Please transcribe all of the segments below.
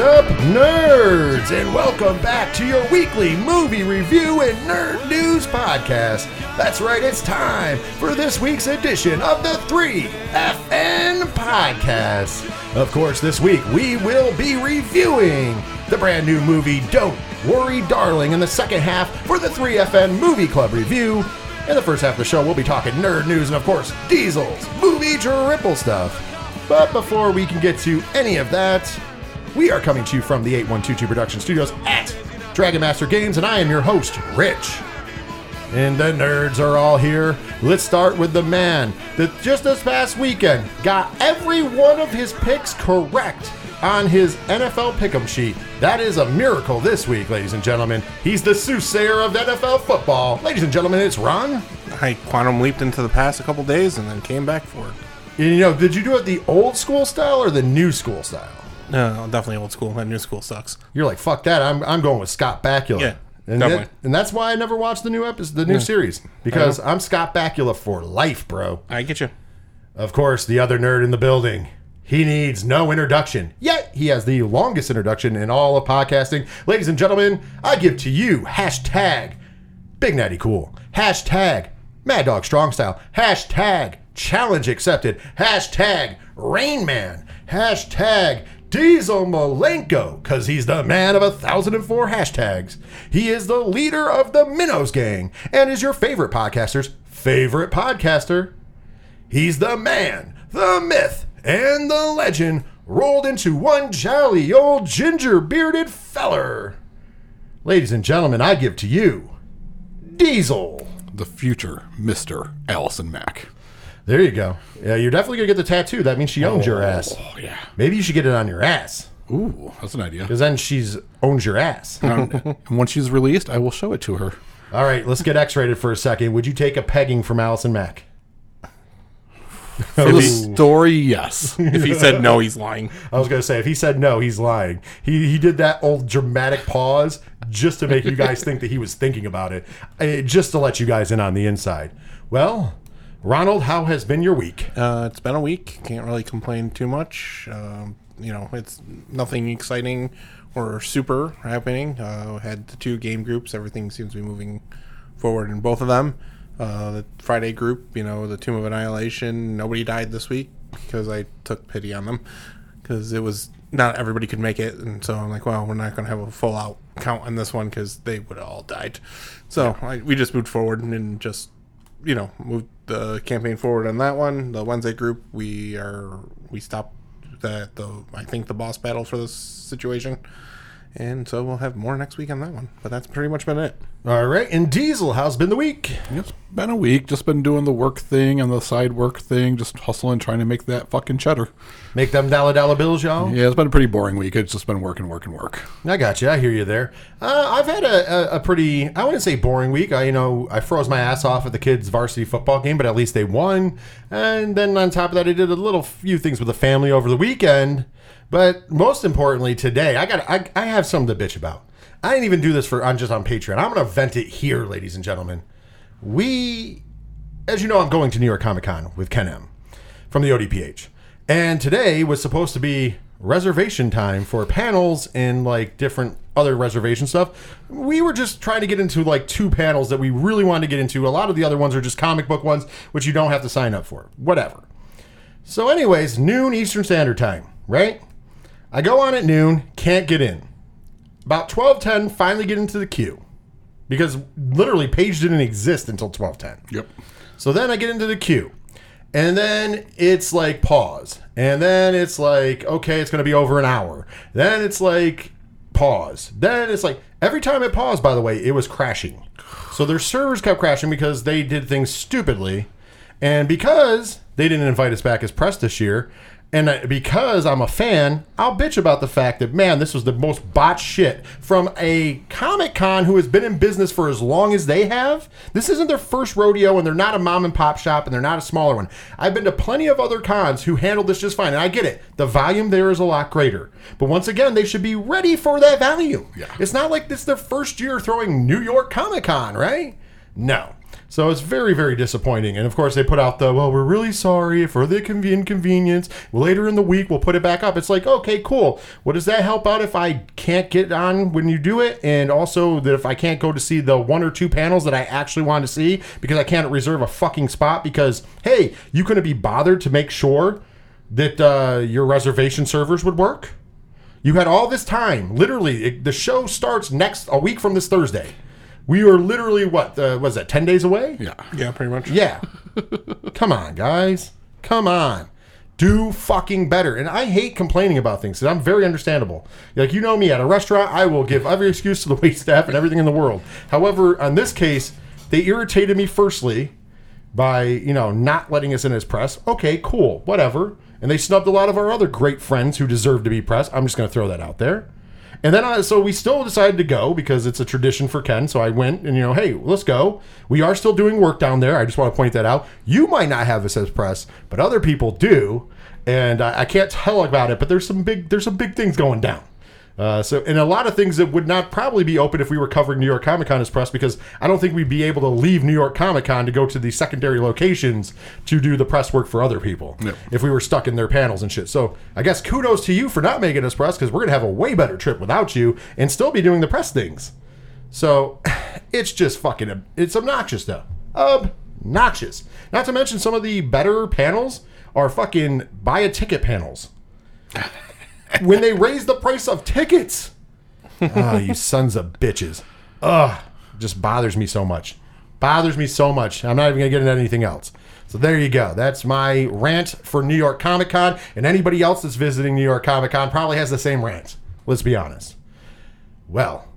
Up, nerds? And welcome back to your weekly movie review and nerd news podcast. That's right, it's time for this week's edition of the 3FN Podcast. Of course, this week we will be reviewing the brand new movie Don't Worry Darling in the second half for the 3FN Movie Club review. In the first half of the show, we'll be talking nerd news and, of course, Diesel's movie triple stuff. But before we can get to any of that, we are coming to you from the 8122 Production Studios at Dragon Master Games, and I am your host, Rich. And the nerds are all here. Let's start with the man that just this past weekend got every one of his picks correct on his NFL pick'em sheet. That is a miracle this week, ladies and gentlemen. He's the soothsayer of NFL football. Ladies and gentlemen, it's Ron. I quantum leaped into the past a couple days and then came back for it. And, you know, did you do it the old school style or the new school style? No, definitely old school. And new school sucks. You're like, fuck that. I'm, I'm going with Scott Bakula. Yeah, and, definitely. that- and that's why I never watched the new episode, the new series because I'm Scott Bakula for life, bro. I get you. Of course, the other nerd in the building. He needs no introduction. Yet he has the longest introduction in all of podcasting. Ladies and gentlemen, I give to you hashtag Big Natty Cool. Hashtag Mad Dog Strong Style. Hashtag Challenge Accepted. Hashtag Rain Man. Hashtag Diesel Malenko, because he's the man of a thousand and four hashtags. He is the leader of the Minnows Gang and is your favorite podcaster's favorite podcaster. He's the man, the myth, and the legend rolled into one jolly old ginger bearded feller. Ladies and gentlemen, I give to you Diesel. the future Mr. Allison Mack. There you go. Yeah, you're definitely gonna get the tattoo. That means she owns your ass. Oh, yeah. Maybe you should get it on your ass, Ooh, that's an idea. because then she's owns your ass. and once she's released, I will show it to her. All right, let's get X-rated for a second. Would you take a pegging from Allison Mack? For the story, yes. If he said no, he's lying. I was gonna say if he said no, he's lying. He he did that old dramatic pause just to make you guys think that he was thinking about it, eh, just to let you guys in on the inside. Well, Ronald, how has been your week? Uh, it's been a week. Can't really complain too much. Um, you know, it's nothing exciting or super happening. Uh, had the two game groups. Everything seems to be moving forward in both of them. Uh, the Friday group, you know, the Tomb of Annihilation. Nobody died this week because I took pity on them because it was not everybody could make it, and so I'm like, well, we're not going to have a full out count on this one because they would all died. So I, we just moved forward and just you know moved the campaign forward on that one. The Wednesday group, we are we stopped the the I think the boss battle for this situation, and so we'll have more next week on that one. But that's pretty much been it. All right, and Diesel, how's been the week? It's been a week. Just been doing the work thing and the side work thing, just hustling, trying to make that fucking cheddar. Make them dollar dollar bills, y'all. Yeah, it's been a pretty boring week. It's just been working, working, work. I got you. I hear you there. Uh, I've had a, a, a pretty, I wouldn't say boring week. I, you know, I froze my ass off at the kids' varsity football game, but at least they won. And then on top of that, I did a little few things with the family over the weekend. But most importantly, today, I got, I, I have something to bitch about. I didn't even do this for on just on Patreon. I'm to vent it here, ladies and gentlemen. We, as you know, I'm going to New York Comic Con with Ken M from the ODPH. And today was supposed to be reservation time for panels and like different other reservation stuff. We were just trying to get into like two panels that we really wanted to get into. A lot of the other ones are just comic book ones, which you don't have to sign up for. Whatever. So, anyways, noon Eastern Standard Time, right? I go on at noon, can't get in. About 12:10, finally get into the queue. Because literally page didn't exist until 12:10. Yep. So then I get into the queue. And then it's like pause. And then it's like, okay, it's going to be over an hour. Then it's like pause. Then it's like, every time it paused, by the way, it was crashing. So their servers kept crashing because they did things stupidly. And because they didn't invite us back as press this year, and uh, because I'm a fan, I'll bitch about the fact that, man, this was the most botched shit from a Comic Con who has been in business for as long as they have. This isn't their first rodeo, and they're not a mom and pop shop, and they're not a smaller one. I've been to plenty of other cons who handled this just fine, and I get it. The volume there is a lot greater. But once again, they should be ready for that volume. Yeah. It's not like this is their first year throwing New York Comic Con, right? No. So it's very, very disappointing. And of course, they put out the, well, we're really sorry for the con- inconvenience. Later in the week, we'll put it back up. It's like, okay, cool. What does that help out if I can't get on when you do it? And also that if I can't go to see the one or two panels that I actually want to see because I can't reserve a fucking spot because, hey, you couldn't be bothered to make sure that uh, your reservation servers would work? You had all this time. Literally, it, the show starts next a week from this Thursday. We are literally what uh, was that? Ten days away? Yeah. Yeah, pretty much. Yeah. Come on, guys. Come on. Do fucking better. And I hate complaining about things. 'cause I'm very understandable. Like you know me at a restaurant, I will give every excuse to the wait staff and everything in the world. However, on this case, they irritated me firstly by you know not letting us in as press. Okay, cool, whatever. And they snubbed a lot of our other great friends who deserve to be press. I'm just going to throw that out there. And then I, so we still decided to go because it's a tradition for Ken. So I went and you know, hey, let's go. We are still doing work down there. I just want to point that out. You might not have this as press, but other people do, and I, I can't tell about it. But there's some big there's some big things going down. Uh, so, and a lot of things that would not probably be open if we were covering New York Comic Con as press because I don't think we'd be able to leave New York Comic Con to go to the secondary locations to do the press work for other people if we were stuck in their panels and shit. So, I guess kudos to you for not making us press because we're going to have a way better trip without you and still be doing the press things. So, it's just fucking, it's obnoxious though. Obnoxious. Not to mention some of the better panels are fucking buy a ticket panels when they raise the price of tickets. Oh, you sons of bitches. Ugh. Just bothers me so much. Bothers me so much. I'm not even going to get into anything else. So there you go. That's my rant for New York Comic Con. And anybody else that's visiting New York Comic Con probably has the same rant. Let's be honest. Well,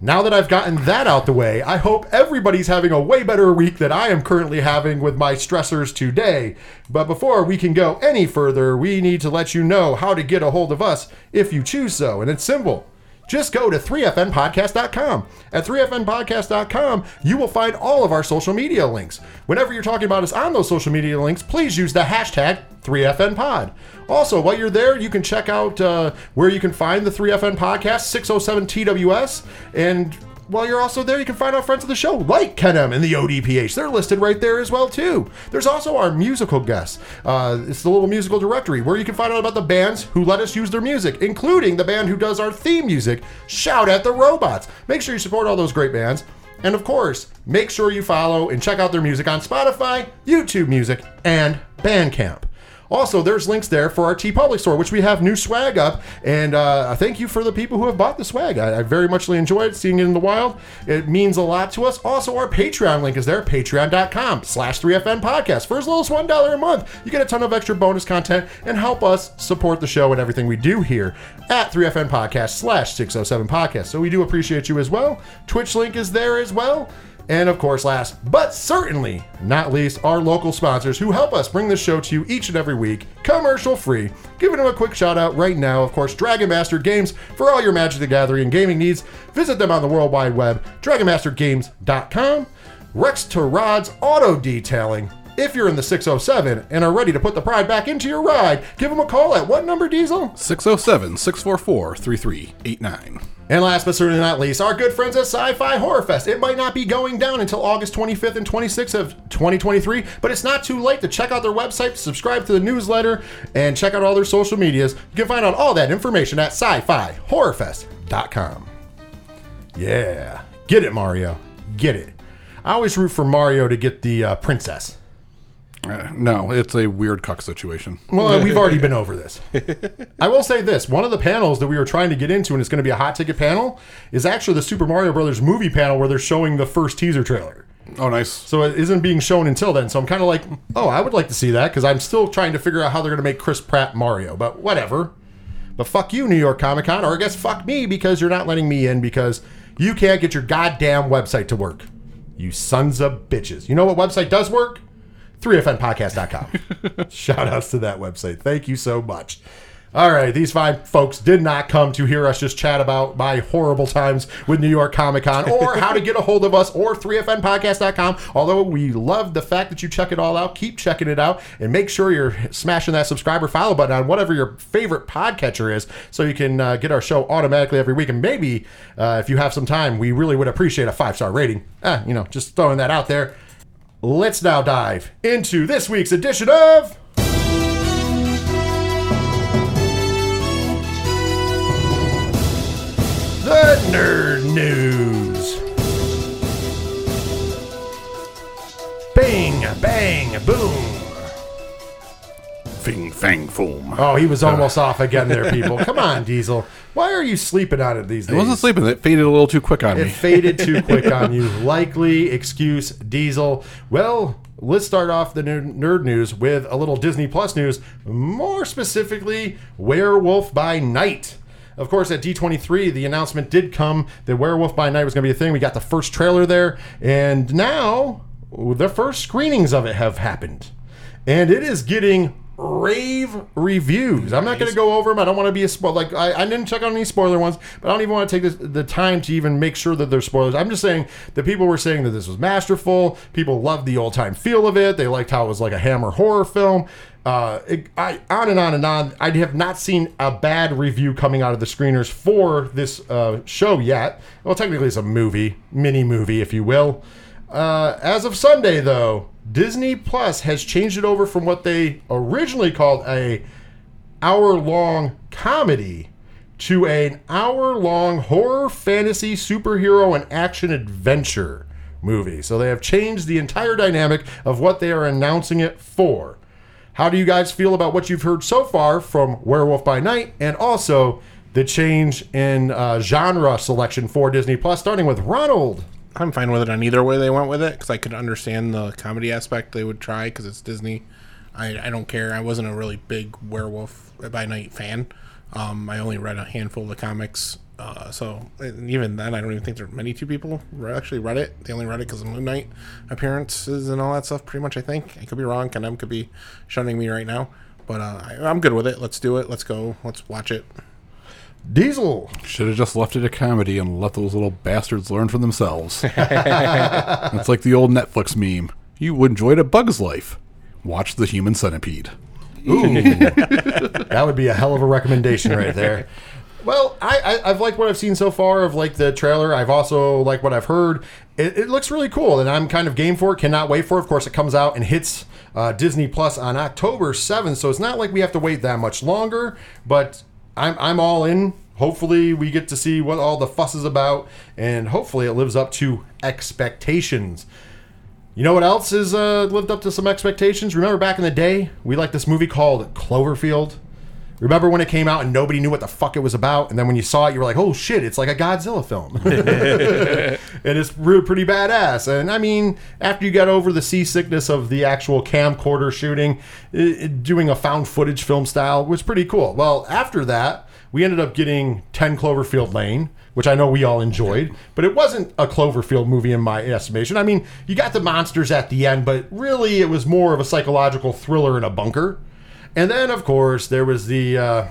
now that I've gotten that out the way, I hope everybody's having a way better week than I am currently having with my stressors today. But before we can go any further, we need to let you know how to get a hold of us if you choose so. And it's simple. Just go to 3fnpodcast.com. At 3fnpodcast.com, you will find all of our social media links. Whenever you're talking about us on those social media links, please use the hashtag 3FNPod. Also, while you're there, you can check out uh, where you can find the 3FN podcast, 607 TWS. And while you're also there, you can find our friends of the show, like Kenem and the ODPH. They're listed right there as well, too. There's also our musical guests. Uh, it's the little musical directory where you can find out about the bands who let us use their music, including the band who does our theme music, Shout at the Robots. Make sure you support all those great bands. And of course, make sure you follow and check out their music on Spotify, YouTube Music, and Bandcamp. Also, there's links there for our TeePublic store, which we have new swag up. And uh, thank you for the people who have bought the swag. I, I very muchly enjoyed seeing it in the wild. It means a lot to us. Also, our Patreon link is there, patreon.com slash 3FN podcast. For as little as $1 a month, you get a ton of extra bonus content and help us support the show and everything we do here at 3FN podcast slash 607 podcast. So we do appreciate you as well. Twitch link is there as well. And of course, last but certainly not least, our local sponsors who help us bring this show to you each and every week, commercial free. Giving them a quick shout out right now, of course, Dragon Master Games for all your Magic the Gathering and gaming needs. Visit them on the World Wide Web, dragonmastergames.com. Rex to Rods Auto Detailing. If you're in the 607 and are ready to put the pride back into your ride, give them a call at what number, Diesel? 607 644 3389. And last but certainly not least, our good friends at Sci Fi Horror Fest. It might not be going down until August 25th and 26th of 2023, but it's not too late to check out their website, subscribe to the newsletter, and check out all their social medias. You can find out all that information at sci fi horrorfest.com. Yeah. Get it, Mario. Get it. I always root for Mario to get the uh, princess. Uh, no, it's a weird cuck situation. Well, we've already been over this. I will say this: one of the panels that we were trying to get into, and it's going to be a hot ticket panel, is actually the Super Mario Brothers movie panel where they're showing the first teaser trailer. Oh, nice. So it isn't being shown until then. So I'm kind of like, oh, I would like to see that because I'm still trying to figure out how they're going to make Chris Pratt Mario. But whatever. But fuck you, New York Comic Con, or I guess fuck me because you're not letting me in because you can't get your goddamn website to work. You sons of bitches. You know what website does work? 3fnpodcast.com. Shout outs to that website. Thank you so much. All right, these five folks did not come to hear us just chat about my horrible times with New York Comic Con or how to get a hold of us or 3fnpodcast.com. Although we love the fact that you check it all out, keep checking it out and make sure you're smashing that subscriber follow button on whatever your favorite podcatcher is so you can uh, get our show automatically every week. And maybe uh, if you have some time, we really would appreciate a five star rating. Ah, you know, just throwing that out there. Let's now dive into this week's edition of. The Nerd News. Bang, bang, boom. Fing fang foom. Oh, he was uh, almost off again there, people. Come on, Diesel. Why are you sleeping on it these days? I wasn't sleeping. It faded a little too quick on It me. It faded too quick on you. Likely excuse, Diesel. Well, let's start off the nerd news with a little Disney Plus news. More specifically, Werewolf by Night. Of course, at D23, the announcement did come that Werewolf by Night was going to be a thing. We got the first trailer there, and now the first screenings of it have happened. And it is getting rave reviews. I'm not going to go over them. I don't want to be a spoiler. Like I, I didn't check on any spoiler ones, but I don't even want to take this, the time to even make sure that they're spoilers. I'm just saying that people were saying that this was masterful. People loved the old time feel of it. They liked how it was like a Hammer horror film. Uh, it, I, on and on and on. I have not seen a bad review coming out of the screeners for this uh, show yet. Well, technically, it's a movie, mini movie, if you will. Uh, as of Sunday, though, Disney Plus has changed it over from what they originally called a hour-long comedy to an hour-long horror, fantasy, superhero, and action adventure movie. So they have changed the entire dynamic of what they are announcing it for. How do you guys feel about what you've heard so far from Werewolf by Night, and also the change in uh, genre selection for Disney Plus, starting with Ronald? I'm fine with it on either way they went with it because I could understand the comedy aspect they would try because it's Disney. I, I don't care. I wasn't a really big Werewolf by Night fan. Um, I only read a handful of comics, uh, so even then, I don't even think there are many two people actually read it. They only read it because of Moon Knight appearances and all that stuff. Pretty much, I think. I could be wrong. Condemn could be shunning me right now, but uh, I, I'm good with it. Let's do it. Let's go. Let's watch it. Diesel. Should have just left it a comedy and let those little bastards learn for themselves. it's like the old Netflix meme. You enjoyed a bug's life. Watch the human centipede. Ooh. That would be a hell of a recommendation right there. Well, I, I I've liked what I've seen so far of like the trailer. I've also liked what I've heard. It, it looks really cool, and I'm kind of game for it. Cannot wait for it. Of course, it comes out and hits uh, Disney Plus on October 7th, so it's not like we have to wait that much longer. But I'm I'm all in. Hopefully, we get to see what all the fuss is about, and hopefully, it lives up to expectations. You know what else has uh, lived up to some expectations? Remember back in the day, we liked this movie called Cloverfield. Remember when it came out and nobody knew what the fuck it was about, and then when you saw it, you were like, "Oh shit, it's like a Godzilla film," and it's really pretty badass. And I mean, after you got over the seasickness of the actual camcorder shooting, i- i- doing a found footage film style was pretty cool. Well, after that, we ended up getting Ten Cloverfield Lane, which I know we all enjoyed, but it wasn't a Cloverfield movie in my estimation. I mean, you got the monsters at the end, but really it was more of a psychological thriller in a bunker. And then, of course, there was the uh,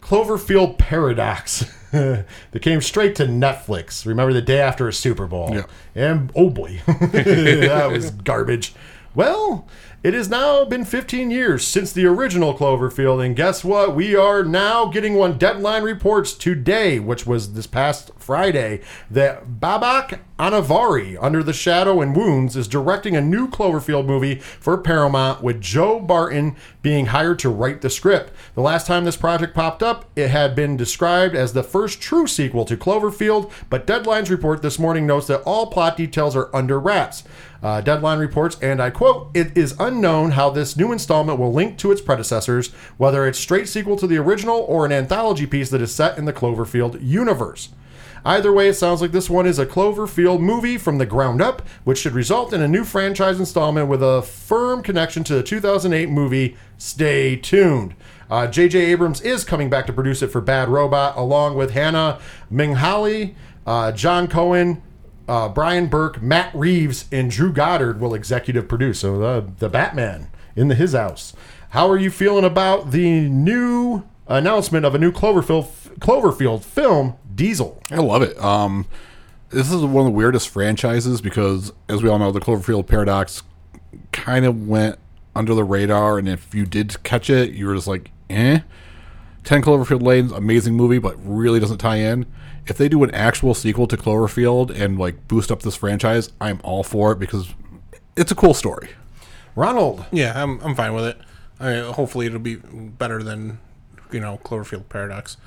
Cloverfield Paradox that came straight to Netflix. Remember the day after a Super Bowl? Yeah. And oh boy, that was garbage. Well, it has now been 15 years since the original Cloverfield, and guess what? We are now getting one deadline reports today, which was this past Friday, that Babak Anvari, Under the Shadow and Wounds, is directing a new Cloverfield movie for Paramount with Joe Barton being hired to write the script. The last time this project popped up, it had been described as the first true sequel to Cloverfield, but Deadline's report this morning notes that all plot details are under wraps. Uh, Deadline reports, and I quote, It is unknown how this new installment will link to its predecessors, whether it's straight sequel to the original or an anthology piece that is set in the Cloverfield universe. Either way, it sounds like this one is a Cloverfield movie from the ground up, which should result in a new franchise installment with a firm connection to the 2008 movie. Stay tuned. Uh, J.J. Abrams is coming back to produce it for Bad Robot, along with Hannah Minghella, uh, John Cohen, uh, Bryan Burk, Matt Reeves, and Drew Goddard will executive produce. So the the Batman in the his house. How are you feeling about the new announcement of a new Cloverfield Cloverfield film, Diesel? I love it. Um, this is one of the weirdest franchises because, as we all know, the Cloverfield Paradox kind of went under the radar, and if you did catch it, you were just like, eh. Ten Cloverfield Lane's amazing movie, but really doesn't tie in. If they do an actual sequel to Cloverfield and like boost up this franchise, I'm all for it because it's a cool story. Ronald. Yeah, I'm I'm fine with it. I hopefully it'll be better than you know Cloverfield Paradox.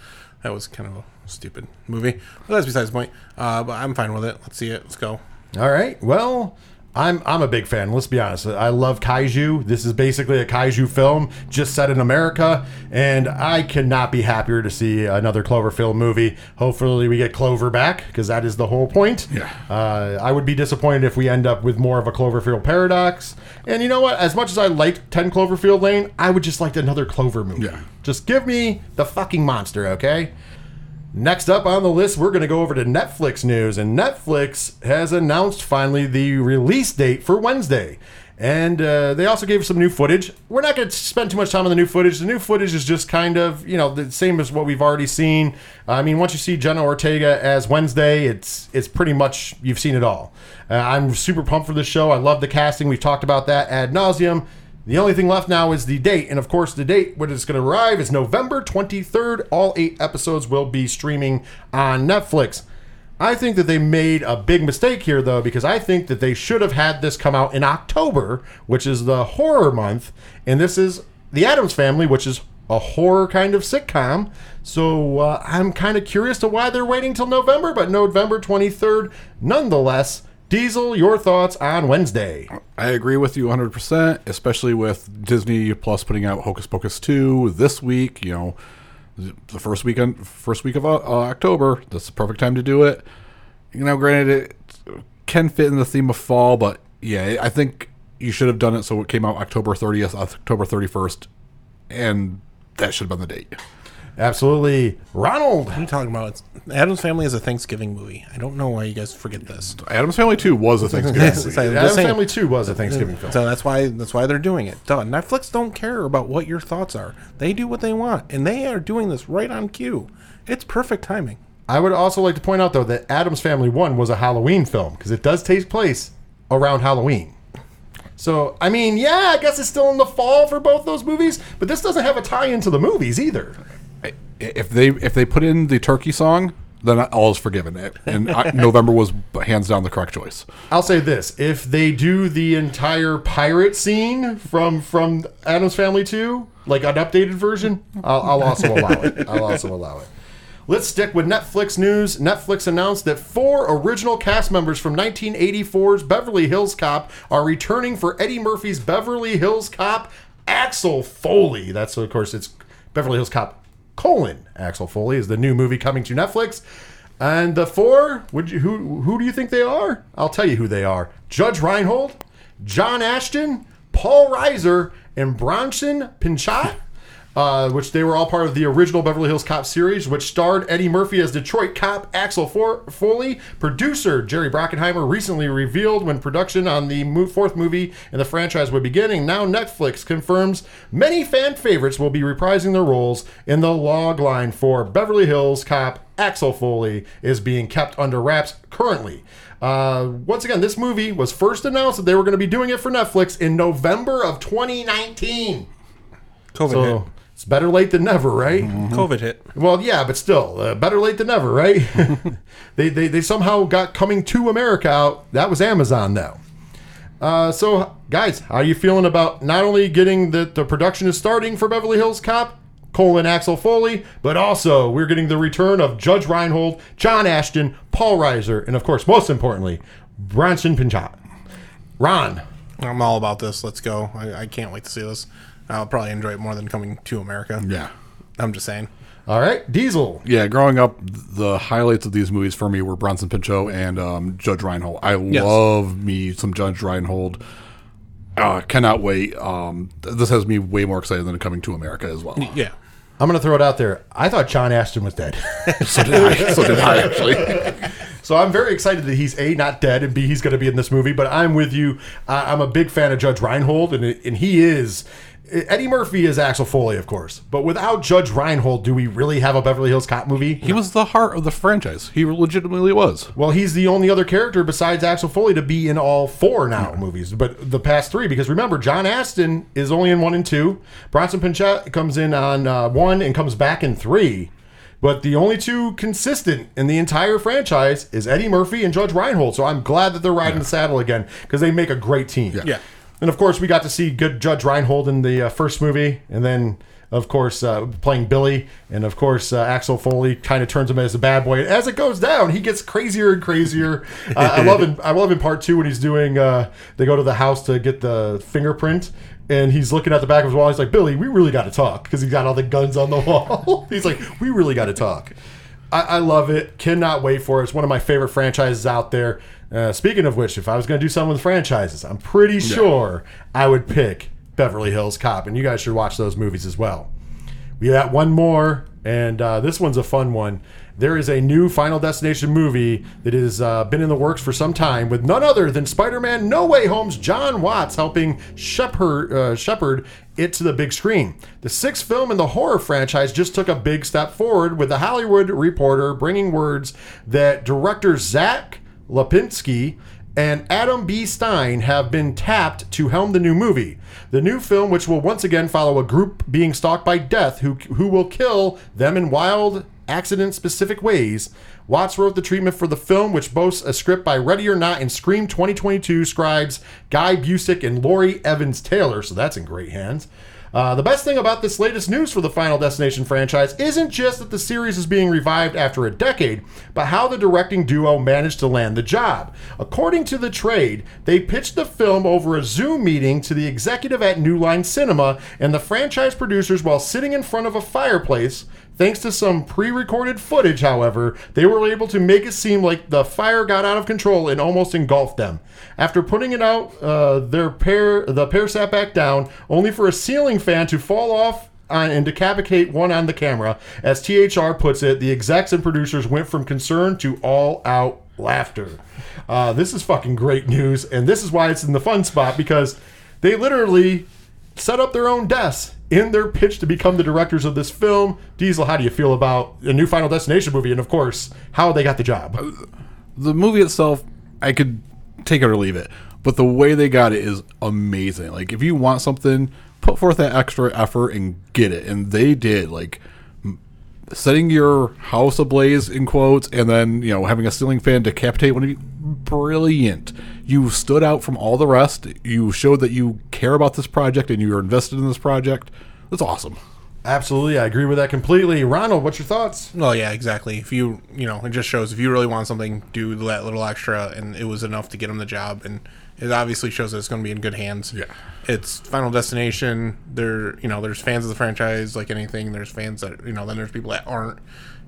That was kind of a stupid movie. But that's besides the point. Uh, but I'm fine with it. Let's see it. Let's go. All right. Well, I'm I'm a big fan. Let's be honest. I love kaiju. This is basically a kaiju film just set in America, and I cannot be happier to see another Cloverfield movie. Hopefully, we get Clover back because that is the whole point. Yeah. Uh, I would be disappointed if we end up with more of a Cloverfield paradox. And you know what? As much as I liked 10 Cloverfield Lane, I would just like another Clover movie. Yeah. Just give me the fucking monster, okay? Next up on the list, we're going to go over to Netflix news, and Netflix has announced finally the release date for Wednesday. And uh, they also gave us some new footage. We're not going to spend too much time on the new footage. The new footage is just kind of, you know, the same as what we've already seen. I mean, once you see Jenna Ortega as Wednesday, it's it's pretty much you've seen it all. Uh, I'm super pumped for this show. I love the casting. We've talked about that ad nauseum. The only thing left now is the date. And of course, the date when it's going to arrive is November 23rd. All eight episodes will be streaming on Netflix. I think that they made a big mistake here, though, because I think that they should have had this come out in October, which is the horror month. And this is The Addams Family, which is a horror kind of sitcom. So uh, I'm kind of curious to why they're waiting till November, but November 23rd, nonetheless. Diesel, your thoughts on Wednesday? I agree with you 100%, especially with Disney Plus putting out Hocus Pocus 2 this week, you know, the first weekend first week of uh, October. That's the perfect time to do it. You know, granted it can fit in the theme of fall, but yeah, I think you should have done it so it came out October 30th, October 31st, and that should have been the date. Absolutely. Ronald. What are you talking about? It's, Addams Family is a Thanksgiving movie. I don't know why you guys forget this. Addams Family 2 was a Thanksgiving movie. Addams. Family 2 was a Thanksgiving film. So that's why that's why they're doing it. Duh. Netflix don't care about what your thoughts are. They do what they want, and they are doing this right on cue. It's perfect timing. I would also like to point out, though, that Addams Family 1 was a Halloween film because it does take place around Halloween. So, I mean, yeah, I guess it's still in the fall for both those movies, but this doesn't have a tie into the movies either. If they if they put in the turkey song, then all is forgiven. And I- November was hands down the correct choice. I'll say this: if they do the entire pirate scene from from Addams Family 2, like an updated version, I'll, I'll also allow it. I'll also allow it. Let's stick with Netflix news. Netflix announced that four original cast members from 1984's Beverly Hills Cop are returning for Eddie Murphy's Beverly Hills Cop. Axel Foley. That's of course it's Beverly Hills Cop colon Axel Foley is the new movie coming to Netflix. And the four, would you who who do you think they are? I'll tell you who they are. Judge Reinhold, John Ashton, Paul Reiser, and Bronson Pinchot. Uh, which they were all part of the original Beverly Hills Cop series, which starred Eddie Murphy as Detroit cop Axel For- Foley. Producer Jerry Bruckheimer recently revealed when production on the mo- fourth movie in the franchise would begin. Now Netflix confirms many fan favorites will be reprising their roles in the log line for Beverly Hills Cop Axel Foley is being kept under wraps currently. Uh, once again, this movie was first announced that they were going to be doing it for Netflix in November of 2019. COVID So it's better late than never, right? hit. COVID hit. Well, yeah, but still, uh, better late than never, right? they, they they somehow got coming to America out. That was Amazon, though. Uh, so, guys, how are you feeling about not only getting that the production is starting for Beverly Hills Cop, colon Axel Foley, but also we're getting the return of Judge Reinhold, John Ashton, Paul Reiser, and of course, most importantly, Bronson Pinchot. Ron, I'm all about this. Let's go. I, I can't wait to see this. I'll probably enjoy it more than coming to America. Yeah. I'm just saying. all right, Diesel. Yeah, growing up, the highlights of these movies for me were Bronson Pinchot and um, Judge Reinhold. I love me some Judge Reinhold. Uh, cannot wait. Um, this has me way more excited than coming to America as well. Yeah. I'm going to throw it out there. I thought John Ashton was dead. so did I. So did I actually. So I'm very excited that he's a not dead and b he's going to be in this movie. But I'm with you. I I'm a big fan of Judge Reinhold, and and he is. Eddie Murphy is Axel Foley, of course, but without Judge Reinhold, do we really have a Beverly Hills Cop movie? He was the heart of the franchise. He legitimately was. Well, he's the only other character besides Axel Foley to be in all four now movies, but the past three. Because remember, John Ashton is only in one and two. Bronson Pinchot comes in on uh, one and comes back in three. But the only two consistent in the entire franchise is Eddie Murphy and Judge Reinhold. So I'm glad that they're riding the saddle again because they make a great team. Yeah. And of course, we got to see good Judge Reinhold in the uh, first movie, and then of course uh, playing Billy, and of course uh, Axel Foley kind of turns him as a bad boy. As it goes down, he gets crazier and crazier. I love in I love in part two when he's doing. Uh, they go to the house to get the fingerprint. And he's looking at the back of his wall. He's like, Billy, we really got to talk because he's got all the guns on the wall. he's like, we really got to talk. I, I love it. Cannot wait for it. It's one of my favorite franchises out there. Uh, speaking of which, if I was going to do something with franchises, I'm pretty sure I would pick Beverly Hills Cop, and you guys should watch those movies as well. We got one more, and uh, this one's a fun one. There is a new Final Destination movie that has uh, been in the works for some time with none other than Spider Man No Way Home's John Watts helping shepherd, uh, shepherd it to the big screen. The sixth film in the horror franchise just took a big step forward with The Hollywood Reporter bringing words that director Zach Lipovsky and Adam B. Stein have been tapped to helm the new movie. The new film, which will once again follow a group being stalked by death who, who will kill them in wild, accident specific ways. Watts wrote the treatment for the film, which boasts a script by Ready or Not and Scream 2022 scribes Guy Busick and Lori Evans Taylor, so that's in great hands. Uh, the best thing about this latest news for the Final Destination franchise isn't just that the series is being revived after a decade, but how the directing duo managed to land the job. According to the trade, they pitched the film over a Zoom meeting to the executive at New Line Cinema and the franchise producers while sitting in front of a fireplace. Thanks to some pre recorded footage, however, they were able to make it seem like the fire got out of control and almost engulfed them. After putting it out, uh, their pair, the pair sat back down, only for a ceiling fan to fall off on, and decapitate one on the camera. As THR puts it, the execs and producers went from concern to all out laughter. Uh, this is fucking great news, and this is why it's in the fun spot because they literally set up their own desks in their pitch to become the directors of this film. Diesel, how do you feel about a new Final Destination movie, and of course, how they got the job? Uh, the movie itself, I could take it or leave it, but the way they got it is amazing. Like if you want something, put forth that extra effort and get it, and they did. Like setting your house ablaze in quotes, and then you know having a ceiling fan decapitate one of you, brilliant. You stood out from all the rest. You showed that you care about this project and you're invested in this project. That's awesome. Absolutely, I agree with that completely. Ronald, what's your thoughts? Well, yeah, exactly. If you, you know, it just shows if you really want something, do that little extra, and it was enough to get him the job, and it obviously shows that it's going to be in good hands. Yeah. it's Final Destination. There, you know, there's fans of the franchise like anything. There's fans that, you know, then there's people that aren't,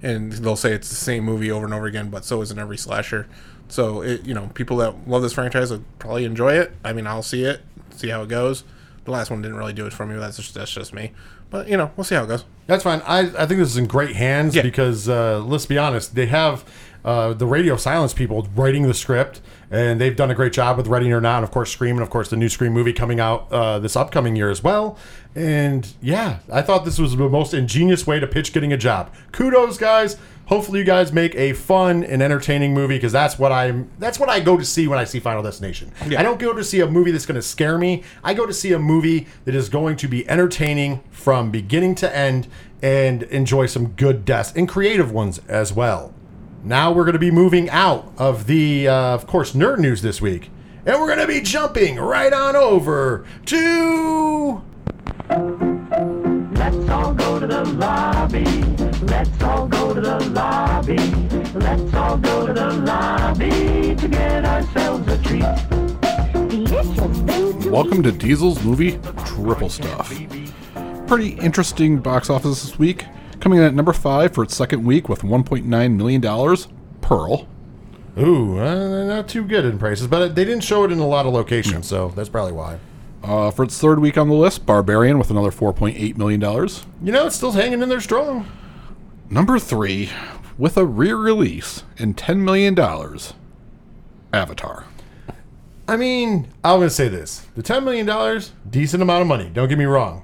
and they'll say it's the same movie over and over again, but so isn't every slasher. So it, you know, people that love this franchise will probably enjoy it. I mean, I'll see it, see how it goes. The last one didn't really do it for me. That's just that's just me. But you know, we'll see how it goes. That's fine. I, I think this is in great hands Yeah. because uh, let's be honest, they have uh, the radio silence people writing the script, and they've done a great job with Ready or Not, and of course Scream, and of course the new Scream movie coming out uh, this upcoming year as well. And yeah, I thought this was the most ingenious way to pitch getting a job. Kudos, guys. Hopefully, you guys make a fun and entertaining movie because that's what I'm. That's what I go to see when I see Final Destination. I don't go to see a movie that's going to scare me. I go to see a movie that is going to be entertaining from beginning to end and enjoy some good deaths and creative ones as well. Now we're going to be moving out of the, uh, of course, nerd news this week, and we're going to be jumping right on over to Let's all go to the lobby. Let's all go to the lobby. Let's all go to the lobby to get ourselves a treat. To Welcome to Diesel's movie Triple Stuff. Pretty interesting box office this week. Coming in at number five for its second week with $1.9 million. Pearl. Ooh, uh, not too good in prices, but they didn't show it in a lot of locations, so that's probably why. Uh, for its third week on the list, Barbarian with another $4.8 million. You know, it's still hanging in there strong. Number three, with a re release and $10 million, Avatar. I mean, I'm going to say this: the ten million dollars, decent amount of money. Don't get me wrong,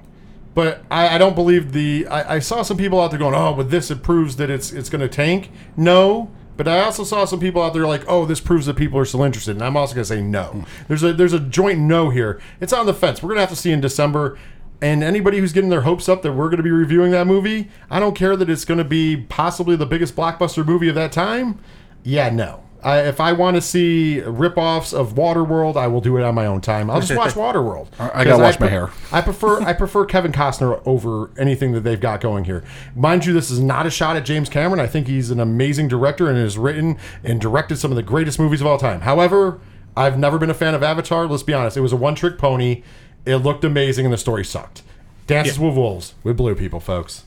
but I, I don't believe the. I, I saw some people out there going, "Oh, with this, it proves that it's it's going to tank." No, but I also saw some people out there like, "Oh, this proves that people are still interested." And I'm also going to say no. Hmm. There's a there's a joint no here. It's on the fence. We're going to have to see in December. and anybody who's getting their hopes up that we're going to be reviewing that movie, I don't care that it's going to be possibly the biggest blockbuster movie of that time. Yeah, no. I, if I want to see rip-offs of Waterworld, I will do it on my own time. I'll just watch Waterworld. I gotta wash my pre- hair. I prefer I prefer Kevin Costner over anything that they've got going here. Mind you, this is not a shot at James Cameron. I think he's an amazing director and has written and directed some of the greatest movies of all time. However, I've never been a fan of Avatar. Let's be honest; it was a one-trick pony. It looked amazing and the story sucked. Dances with Wolves with blue people, folks.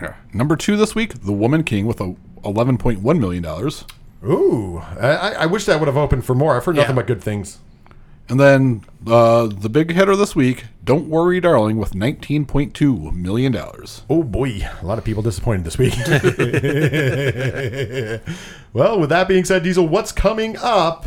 Yeah. Number two this week, The Woman King with a eleven point one million dollars, Ooh, I, I- wish that would have opened for more. I've heard nothing Yeah. but good things. and then uh, the big hitter this week, Don't Worry, Darling, with nineteen point two million dollars. Oh boy, a lot of people disappointed this week. well, with that being said, Diesel, what's coming up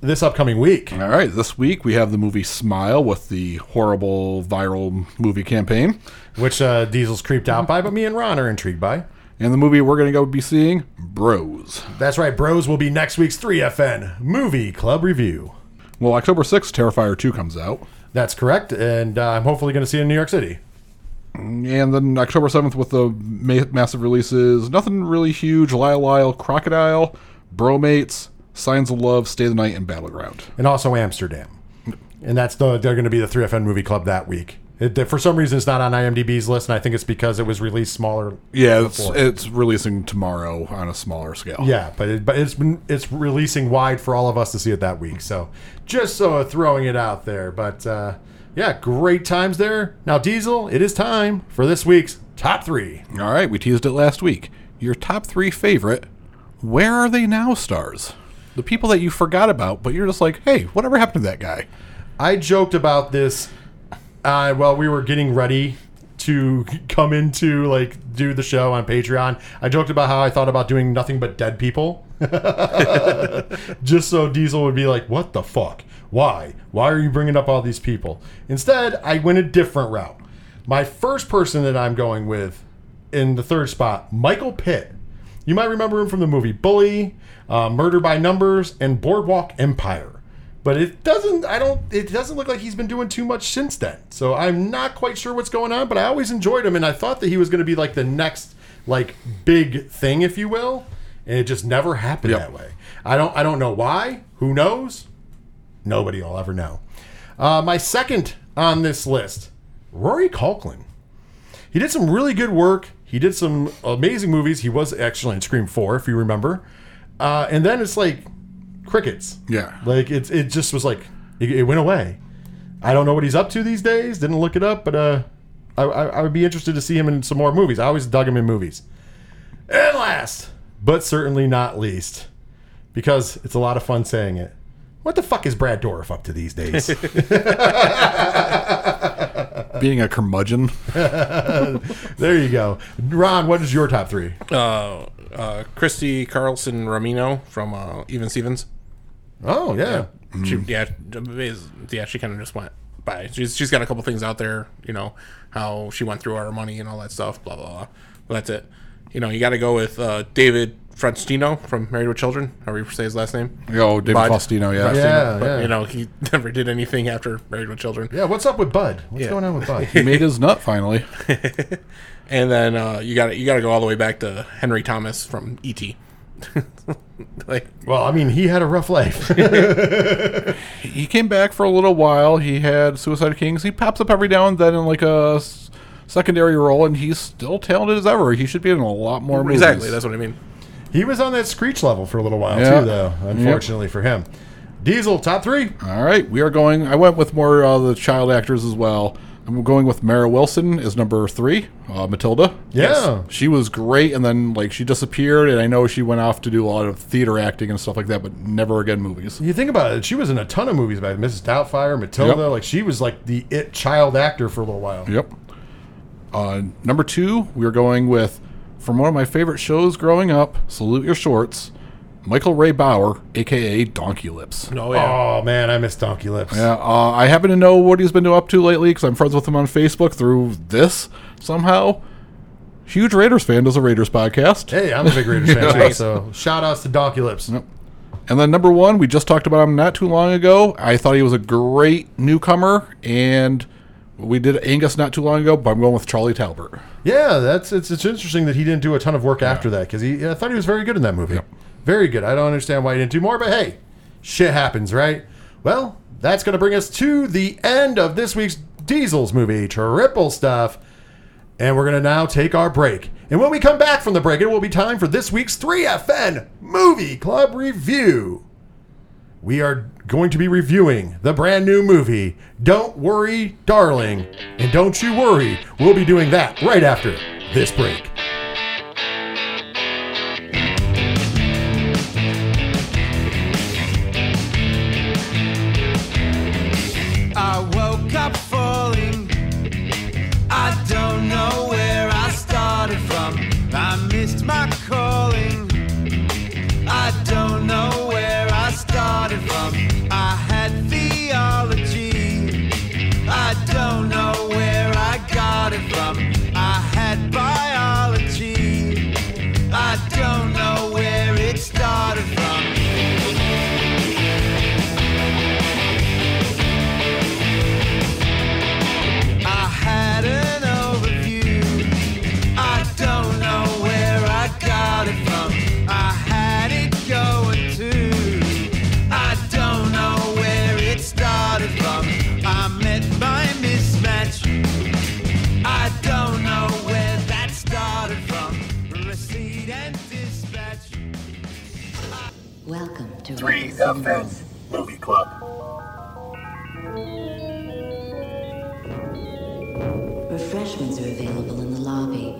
this upcoming week? All right, this week we have the movie Smile with the horrible viral movie campaign, Which uh, Diesel's creeped out by, but me and Ron are intrigued by. And the movie we're going to go be seeing, Bros. That's right, Bros will be next week's 3FN Movie Club Review. Well, October sixth, Terrifier two comes out. That's correct, and uh, I'm hopefully going to see it in New York City. And then October 7th with the ma- massive releases, nothing really huge, Lyle Lyle, Crocodile, Bromates, Signs of Love, Stay the Night, and Battleground. And also Amsterdam. And that's the they're going to be the 3FN Movie Club that week. It, for some reason, it's not on IMDb's list, and I think it's because it was released smaller. Yeah, it's, it's releasing tomorrow on a smaller scale. Yeah, but it, but it's been it's releasing wide for all of us to see it that week. So just so throwing it out there. But uh, yeah, great times there. Now Diesel, it is time for this week's top three. All right, we teased it last week. Your top three favorite, where are they now stars? The people that you forgot about, but you're just like, hey, whatever happened to that guy? I joked about this uh, while we were getting ready to come into like do the show on Patreon. I joked about how I thought about doing nothing but dead people, just so Diesel would be like, "What the fuck? Why? Why are you bringing up all these people?" Instead, I went a different route. My first person that I'm going with in the third spot, Michael Pitt. You might remember him from the movie Bully, uh, Murder by Numbers, and Boardwalk Empire. But it doesn't. I don't. It doesn't look like he's been doing too much since then. So I'm not quite sure what's going on. But I always enjoyed him, and I thought that he was going to be like the next like big thing, if you will. And it just never happened Yep. that way. I don't. I don't know why. Who knows? Nobody will ever know. Uh, my second on this list, Rory Culkin. He did some really good work. He did some amazing movies. He was actually in Scream Four, if you remember. Uh, and then it's like crickets. Yeah. Like it's it just was like it, it went away. I don't know what he's up to these days. Didn't look it up, but uh, I, I, I would be interested to see him in some more movies. I always dug him in movies. And last, but certainly not least, because it's a lot of fun saying it. What the fuck is Brad Dourif up to these days? Being a curmudgeon. there you go. Ron, what is your top three? Uh, uh, Christy Carlson Romano from uh, Even Stevens. Oh yeah. She, yeah, yeah, she kind of just went by. She's she's got a couple things out there, you know, how she went through our money and all that stuff, blah blah blah. But that's it. You know, you got to go with uh, David Francino from Married with Children. However you say his last name. Oh, David Bud. Faustino, yeah. Yeah, But, yeah. You know, he never did anything after Married with Children. Yeah, what's up with Bud? What's Yeah. going on with Bud? He made his nut finally. And then uh, you got you got to go all the way back to Henry Thomas from E.T. like well, I mean, he had a rough life. he came back for a little while. He had Suicide Kings. He pops up every now and then in like a s- secondary role, and he's still talented as ever. He should be in a lot more movies. exactly, that's what I mean. he was on that Screech level for a little while Yeah. too, though. Unfortunately for him. Diesel top three. All right, we are going. I went with more uh, the child actors as well. I'm going with Mara Wilson as number three, uh, Matilda. Yeah. she was great, and then like she disappeared, and I know she went off to do a lot of theater acting and stuff like that, but never again movies. You think about it, she was in a ton of movies by Mrs. Doubtfire, Matilda. Yep. Like she was like the it child actor for a little while. Yep. Uh, number two, we are going with from one of my favorite shows growing up, Salute Your Shorts, Michael Ray Bauer, aka Donkey Lips. Oh yeah. Oh man, I miss Donkey Lips. Yeah, uh, I happen to know what he's been up to lately because I'm friends with him on Facebook through this somehow. Huge Raiders fan does a Raiders podcast. Hey, I'm a big Raiders fan too. So shout outs to Donkey Lips. And then number one, we just talked about him not too long ago. I thought he was a great newcomer, and We did Angus not too long ago, but I'm going with Charlie Talbert. Yeah, that's it's it's interesting that he didn't do a ton of work after that because he I thought he was very good in that movie. Very good. I don't understand why you didn't do more, but hey, shit happens, right? Well, that's gonna bring us to the end of this week's Diesel's movie, Triple Stuff. And we're gonna now take our break. And when we come back from the break, it will be time for this week's 3FN Movie Club review. We are going to be reviewing the brand new movie, Don't Worry, Darling. And don't you worry, we'll be doing that right after this break. Welcome to Movie Club. Refreshments are available in the lobby.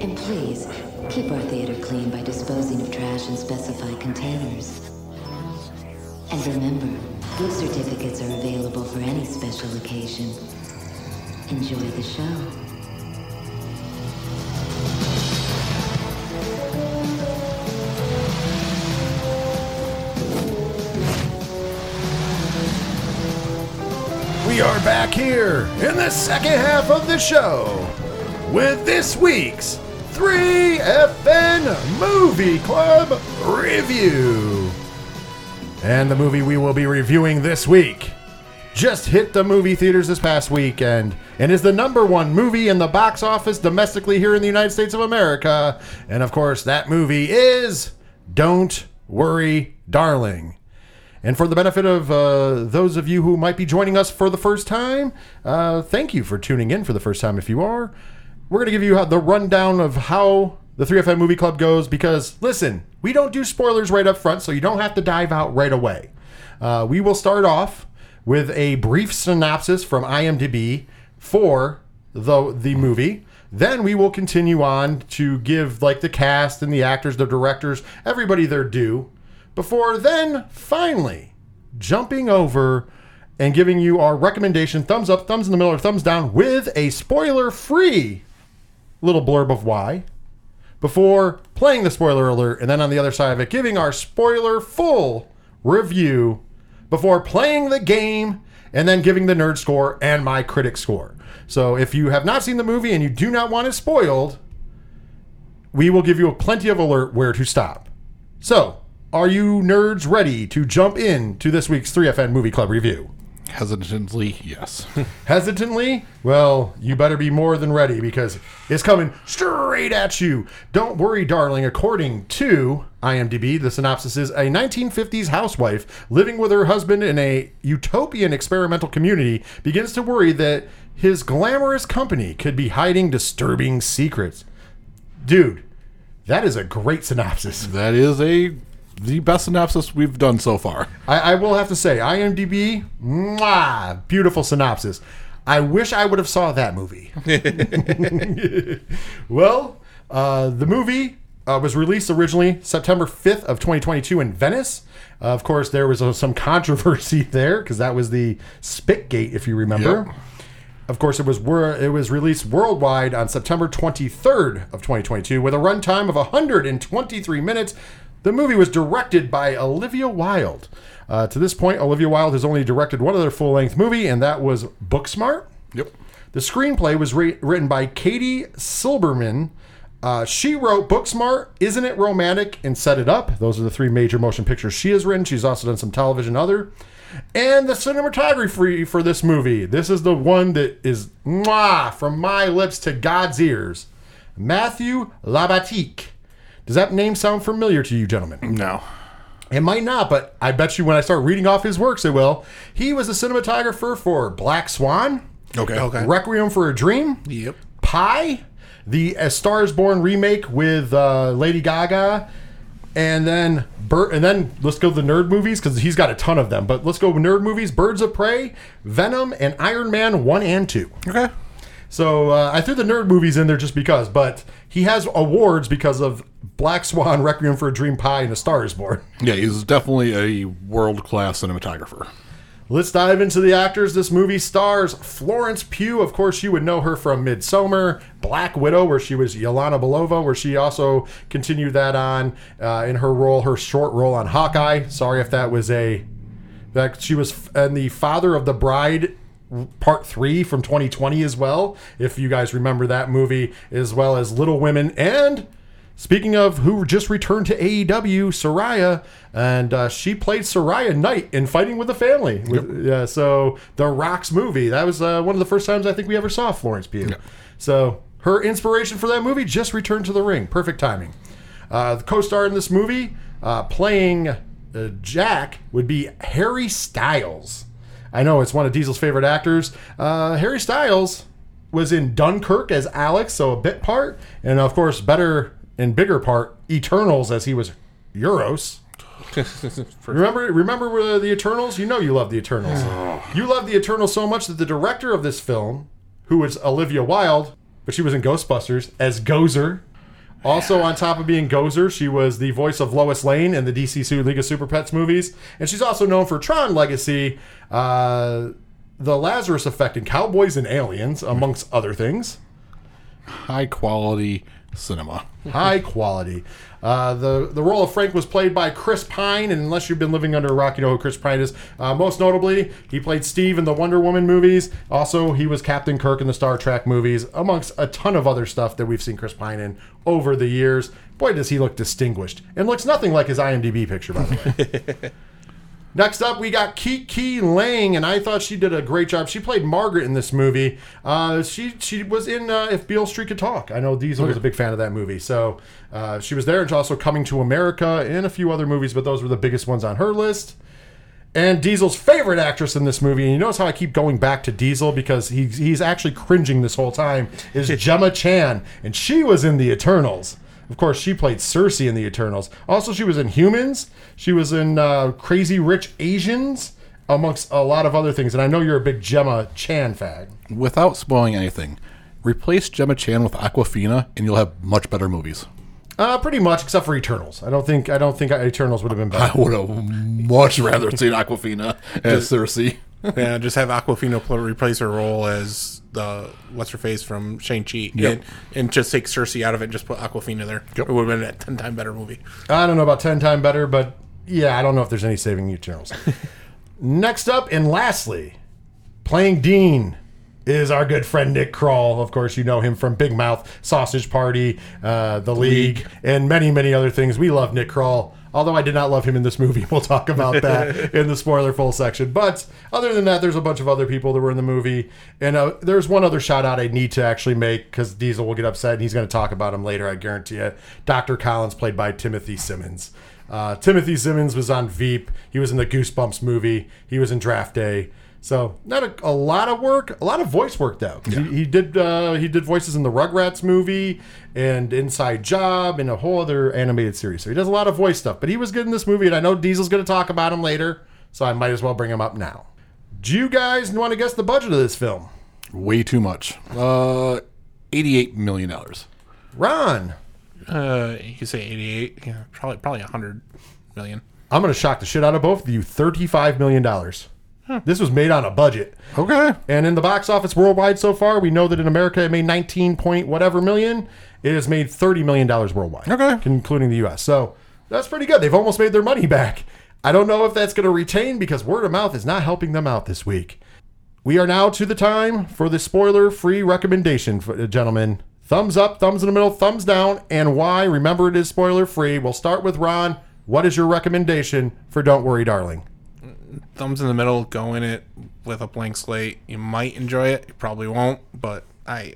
And please, keep our theater clean by disposing of trash in specified containers. And remember, gift certificates are available for any special occasion. Enjoy the show. Back here in the second half of the show with this week's 3FN Movie Club review. And the movie we will be reviewing this week just hit the movie theaters this past weekend and is the number one movie in the box office domestically here in the United States of America. And of course, that movie is Don't Worry, Darling. And for the benefit of uh, those of you who might be joining us for the first time, uh, thank you for tuning in for the first time if you are. We're going to give you the rundown of how the 3FN Movie Club goes because, listen, we don't do spoilers right up front, so you don't have to dive out right away. Uh, we will start off with a brief synopsis from IMDb for the, the movie. Then we will continue on to give like the cast and the actors, the directors, everybody their due before then finally jumping over and giving you our recommendation thumbs up, thumbs in the middle, or thumbs down with a spoiler free little blurb of why before playing the spoiler alert and then on the other side of it giving our spoiler full review before playing the game and then giving the nerd score and my critic score. So if you have not seen the movie and you do not want it spoiled, we will give you plenty of alert where to stop. So, are you nerds ready to jump in to this week's 3FN Movie Club review? Hesitantly, yes. Hesitantly? Well, you better be more than ready because it's coming straight at you. Don't worry, darling. According to IMDb, the synopsis is a 1950s housewife living with her husband in a utopian experimental community begins to worry that his glamorous company could be hiding disturbing secrets. Dude, that is a great synopsis. that is a the best synopsis we've done so far. I, I will have to say, IMDb, mwah, beautiful synopsis. I wish I would have saw that movie. well, uh, the movie uh, was released originally September 5th of 2022 in Venice. Uh, of course, there was uh, some controversy there because that was the Spitgate, if you remember. Yep. Of course, it was wor- it was released worldwide on September 23rd of 2022 with a runtime of 123 minutes. The movie was directed by Olivia Wilde. Uh, to this point, Olivia Wilde has only directed one other full-length movie, and that was Booksmart. Yep. The screenplay was re- written by Katie Silberman. Uh, she wrote Booksmart, Isn't It Romantic, and Set It Up. Those are the three major motion pictures she has written. She's also done some television, other. And the cinematography for this movie. This is the one that is mwah, from my lips to God's ears. Matthew Libatique. Does that name sound familiar to you, gentlemen? No. It might not, but I bet you when I start reading off his works, it will. He was a cinematographer for Black Swan, Okay. Okay. Requiem for a Dream, Yep. Pi, the A Star Is Born remake with uh, Lady Gaga, and then Bur- and then let's go to the nerd movies because he's got a ton of them. But let's go with nerd movies: Birds of Prey, Venom, and Iron Man one and two. Okay. So uh, I threw the nerd movies in there just because, but he has awards because of Black Swan, Requiem for a Dream, Pi, and A Star Is Born. Yeah, he's definitely a world class cinematographer. Let's dive into the actors. This movie stars Florence Pugh. Of course, you would know her from Midsommar, Black Widow, where she was Yelena Belova, where she also continued that on uh, in her role, her short role on Hawkeye. Sorry if that was a that she was f- and the Father of the Bride part three from 2020 as well. If you guys remember that movie, as well as Little Women and. Speaking of who just returned to AEW, Saraya, and uh, she played Saraya Knight in Fighting with the Family. With- Yeah, so the Rocks movie. That was uh, one of the first times I think we ever saw Florence Pugh. So her inspiration for that movie just returned to the ring. Perfect timing. Uh, the co-star in this movie, uh, playing uh, Jack, would be Harry Styles. I know it's one of Diesel's favorite actors. Uh, Harry Styles was in Dunkirk as Alex, so a bit part, and of course, better and bigger part, Eternals as he was Eros. Remember, remember uh, the Eternals? You know you love the Eternals. you love the Eternals so much that the director of this film, who was Olivia Wilde, but she was in Ghostbusters as Gozer. Also, on top of being Gozer, she was the voice of Lois Lane in the DC League of Super Pets movies, and she's also known for Tron Legacy, uh, the Lazarus Effect, and Cowboys and Aliens, amongst other things. High quality cinema. high quality. Uh, the the role of Frank was played by Chris Pine, and unless you've been living under a rock, you know who Chris Pine is. Uh, most notably, he played Steve in the Wonder Woman movies. Also, he was Captain Kirk in the Star Trek movies, amongst a ton of other stuff that we've seen Chris Pine in over the years. Boy, does he look distinguished, and looks nothing like his IMDb picture, by the way. Next up, we got KiKi Layne, and I thought she did a great job. She played Margaret in this movie. Uh, she she was in uh, If Beale Street Could Talk. I know Diesel was a big fan of that movie, so uh, she was there. And also Coming to America and a few other movies, but those were the biggest ones on her list. And Diesel's favorite actress in this movie, and you notice how I keep going back to Diesel because he's he's actually cringing this whole time, is Gemma Chan, and she was in The Eternals. Of course, she played Sersi in The Eternals. Also, she was in Humans. She was in uh, Crazy Rich Asians, amongst a lot of other things. And I know you're a big Gemma Chan fan. Without spoiling anything, replace Gemma Chan with Awkwafina, and you'll have much better movies. Uh, pretty much, except for Eternals. I don't think I don't think Eternals would have been better. I would have much rather seen Awkwafina as Sersi. Yeah, just have Awkwafina pl- replace her role as the what's her face from Shang-Chi, Yep. and, and just take Sersi out of it. and Just put Awkwafina there. It would have been a ten time better movie. I don't know about ten time better, but yeah, I don't know if there's any saving Eternals. Next up, and lastly, playing Dean is our good friend Nick Kroll. Of course, you know him from Big Mouth, Sausage Party, uh, The League, and many, many other things. We love Nick Kroll. Although I did not love him in this movie, we'll talk about that in the spoiler full section. But other than that, there's a bunch of other people that were in the movie, and uh, there's one other shout out I need to actually make because Diesel will get upset, and he's going to talk about him later. I guarantee you. Dr. Collins, played by Timothy Simons. Uh, Timothy Simons was on Veep. He was in the Goosebumps movie. He was in Draft Day. So not a, a lot of work, a lot of voice work though. He, he did uh, he did voices in the Rugrats movie and Inside Job and a whole other animated series. So he does a lot of voice stuff. But he was good in this movie, and I know Diesel's going to talk about him later, so I might as well bring him up now. Do you guys want to guess the budget of this film? Way too much. Uh, eighty-eight million dollars. Ron, Uh, you say eighty eight, yeah, probably probably hundred million. I'm going to shock the shit out of both of you. Thirty-five million dollars. This was made on a budget. Okay. And in the box office worldwide so far, we know that in America it made 19 point whatever million. It has made 30 million dollars worldwide. Okay. Including the US. So that's pretty good. They've almost made their money back. I don't know if that's going to retain because word of mouth is not helping them out this week. We are now to the time for the spoiler free recommendation, gentlemen. Thumbs up, thumbs in the middle, thumbs down, and why. Remember, it is spoiler free. We'll start with Ron. What is your recommendation for Don't Worry, Darling? Thumbs in the middle. Go in it with a blank slate. You might enjoy it. You probably won't, but I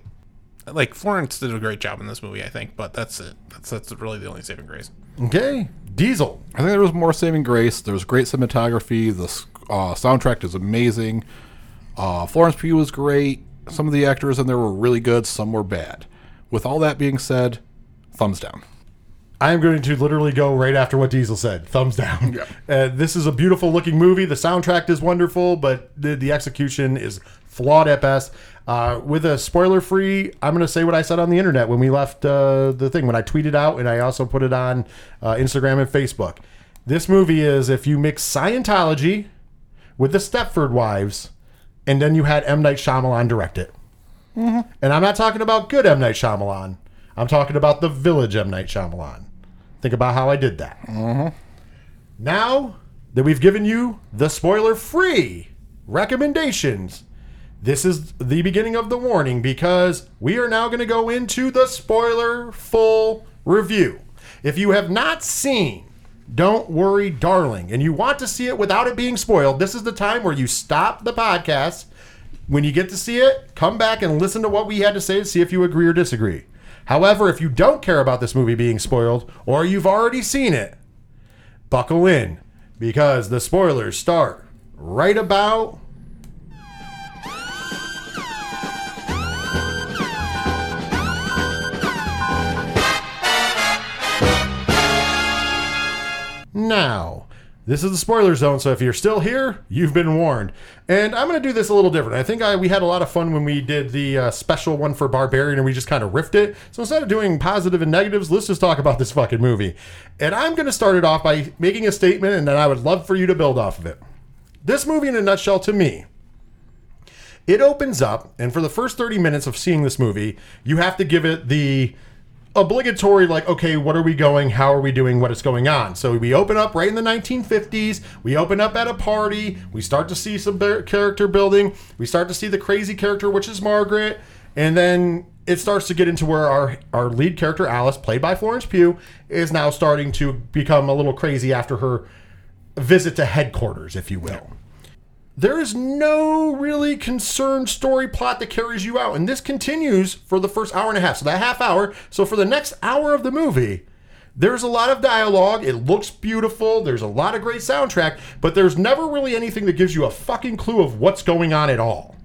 like Florence did a great job in this movie. I think, but that's it. That's that's really the only saving grace. Okay, Diesel. I think there was more saving grace. There was great cinematography. The uh, soundtrack is amazing. Uh, Florence Pugh was great. Some of the actors in there were really good. Some were bad. With all that being said, thumbs down. I am going to literally go right after what Diesel said. Thumbs down. Uh, this is a beautiful looking movie. The soundtrack is wonderful, but the, the execution is flawed at best. Uh, with a spoiler free, I'm going to say what I said on the internet when we left uh, the thing, when I tweeted out, and I also put it on uh, Instagram and Facebook. This movie is if you mix Scientology with the Stepford Wives, and then you had M. Night Shyamalan direct it. And I'm not talking about good M. Night Shyamalan. I'm talking about the Village M. Night Shyamalan. Think about how I did that. Mm-hmm. Now that we've given you the spoiler free recommendations, this is the beginning of the warning because we are now going to go into the spoiler full review. If you have not seen Don't Worry, Darling, and you want to see it without it being spoiled, this is the time where you stop the podcast. When you get to see it, come back and listen to what we had to say to see if you agree or disagree. However, if you don't care about this movie being spoiled or you've already seen it, buckle in because the spoilers start right about now. This is the spoiler zone, so if you're still here, you've been warned. And I'm going to do this a little different. I think I, we had a lot of fun when we did the uh, special one for Barbarian and we just kind of riffed it. So instead of doing positive and negatives, let's just talk about this fucking movie. And I'm going to start it off by making a statement, and then I would love for you to build off of it. This movie, in a nutshell, to me, it opens up, and for the first 30 minutes of seeing this movie, you have to give it the obligatory, like, okay, what are we going? How are we doing? What is going on? So we open up right in the 1950s. We open up at a party. We start to see some character building. We start to see the crazy character, which is Margaret. And then it starts to get into where our, our lead character, Alice, played by Florence Pugh, is now starting to become a little crazy after her visit to headquarters, if you will there is no really concerned story plot that carries you out. And this continues for the first hour and a half. So that half hour. So for the next hour of the movie, there's a lot of dialogue. It looks beautiful. There's a lot of great soundtrack, but there's never really anything that gives you a fucking clue of what's going on at all.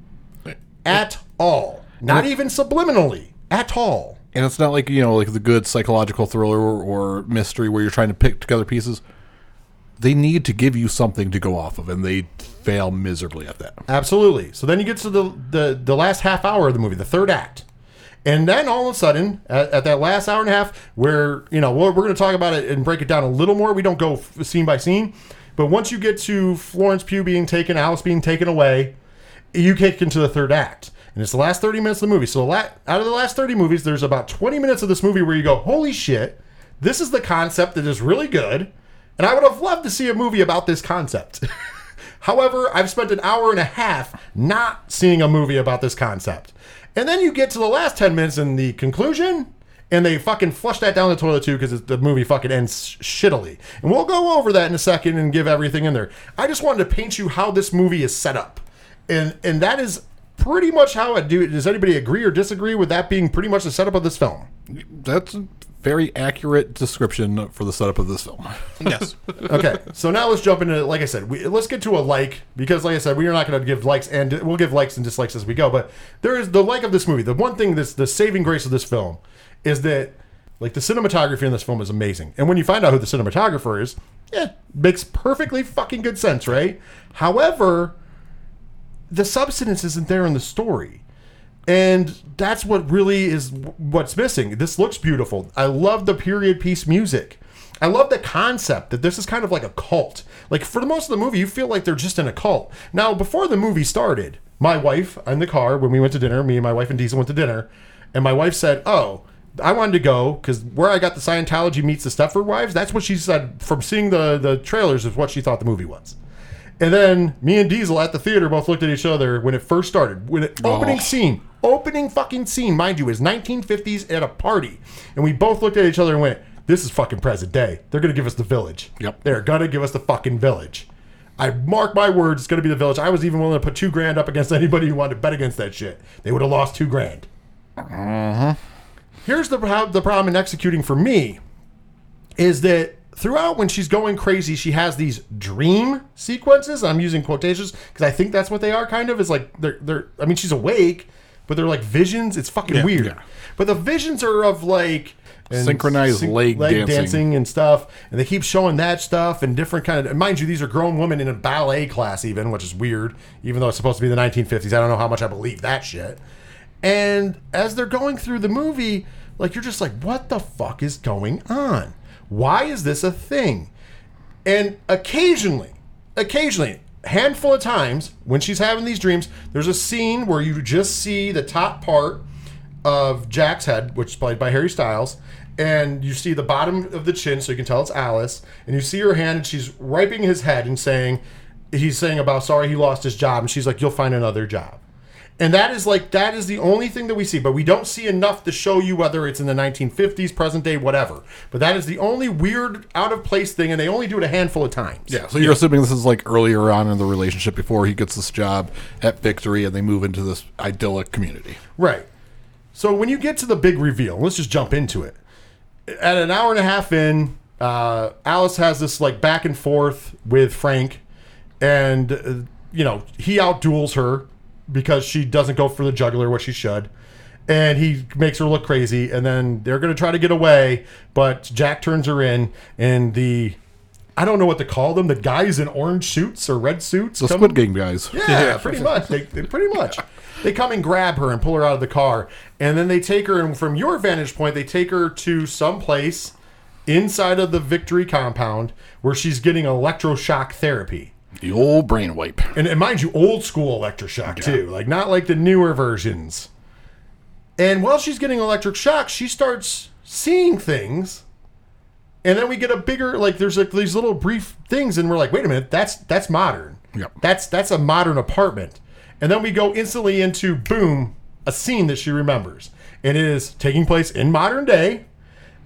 At all. Not even subliminally. At all. And it's not like, you know, like the good psychological thriller or, or mystery where you're trying to pick together pieces. They need to give you something to go off of, and they fail miserably at that. Absolutely. So then you get to the, the, the last half hour of the movie, the third act. And then all of a sudden, at, at that last hour and a half, where, you know, we're, we're going to talk about it and break it down a little more. We don't go scene by scene. But once you get to Florence Pugh being taken, Alice being taken away, you kick into the third act. And it's the last 30 minutes of the movie. So the la- out of the last 30 movies, there's about 20 minutes of this movie where you go, holy shit, this is the concept that is really good. And I would have loved to see a movie about this concept. However, I've spent an hour and a half not seeing a movie about this concept. And then you get to the last 10 minutes and the conclusion, and they fucking flush that down the toilet too because the movie fucking ends shittily. And we'll go over that in a second and give everything in there. I just wanted to paint you how this movie is set up. And and that is pretty much how I do it. Does anybody agree or disagree with that being pretty much the setup of this film? That's very accurate description for the setup of this film. Yes. okay, so now let's jump into like I said, we, let's get to a like because like I said, we are not going to give likes and we'll give likes and dislikes as we go. But there is the like of this movie. The one thing that's the saving grace of this film is that like the cinematography in this film is amazing, and when you find out who the cinematographer is, yeah, makes perfectly fucking good sense, right? However, the substance isn't there in the story. And that's what really is what's missing. This looks beautiful. I love the period piece music. I love the concept that this is kind of like a cult. Like for the most of the movie, you feel like they're just in a cult. Now, before the movie started, my wife in the car when we went to dinner, me and my wife and Diesel went to dinner, and my wife said, "Oh, I wanted to go because where I got the Scientology meets the Stepford Wives. That's what she said from seeing the the trailers is what she thought the movie was." And then me and Diesel at the theater both looked at each other when it first started. When it oh. opening Oh. scene, opening fucking scene, mind you, is 1950s at a party, and we both looked at each other and went, "This is fucking present day. They're gonna give us the village. Yep. They're gonna give us the fucking village." I mark my words, it's going to be the village. I was even willing to put two grand up against anybody who wanted to bet against that shit. They would have lost two grand. Uh-huh. Here's the the problem in executing for me is that throughout when she's going crazy, she has these dream sequences. I'm using quotations because I think that's what they are. Kind of is like they're they're. I mean, she's awake, but they're like visions. It's fucking weird. yeah. But the visions are of like Synchronized leg dancing. and stuff, and they keep showing that stuff and different kind of. Mind you, these are grown women in a ballet class, even, which is weird. Even though it's supposed to be the 1950s, I don't know how much I believe that shit. And as they're going through the movie, like you're just like, what the fuck is going on? Why is this a thing? And occasionally, occasionally, handful of times when she's having these dreams, there's a scene where you just see the top part of Jack's head, which is played by Harry Styles, and you see the bottom of the chin, so you can tell it's Alice, and you see her hand, and she's wiping his head and saying, he's saying about sorry he lost his job, and she's like, you'll find another job. And that is like that is the only thing that we see, but we don't see enough to show you whether it's in the 1950s, present day, whatever. But that is the only weird, out of place thing, and they only do it a handful of times. Yeah, so you're assuming this is like earlier on in the relationship before he gets this job at Victory and they move into this idyllic community. Right. So when you get to the big reveal, let's just jump into it. At an hour and a half in, uh, Alice has this like back and forth with Frank, and uh, you know he outduels her because she doesn't go for the juggler, what she should, and he makes her look crazy. And then they're going to try to get away, but Jack turns her in, and the I don't know what to call them. The guys in orange suits or red suits. The come- Squid Game guys. yeah, pretty much. They, they pretty much. They come and grab her and pull her out of the car, and then they take her. And from your vantage point, they take her to some place inside of the Victory compound where she's getting electroshock therapy. The old brain wipe. And, and mind you, old school electroshock too, like not like the newer versions. And while she's getting electric shock, she starts seeing things. And then we get a bigger like there's like these little brief things, and we're like, wait a minute, that's that's modern. Yep. That's that's a modern apartment. And then we go instantly into boom, a scene that she remembers. And it is taking place in modern day.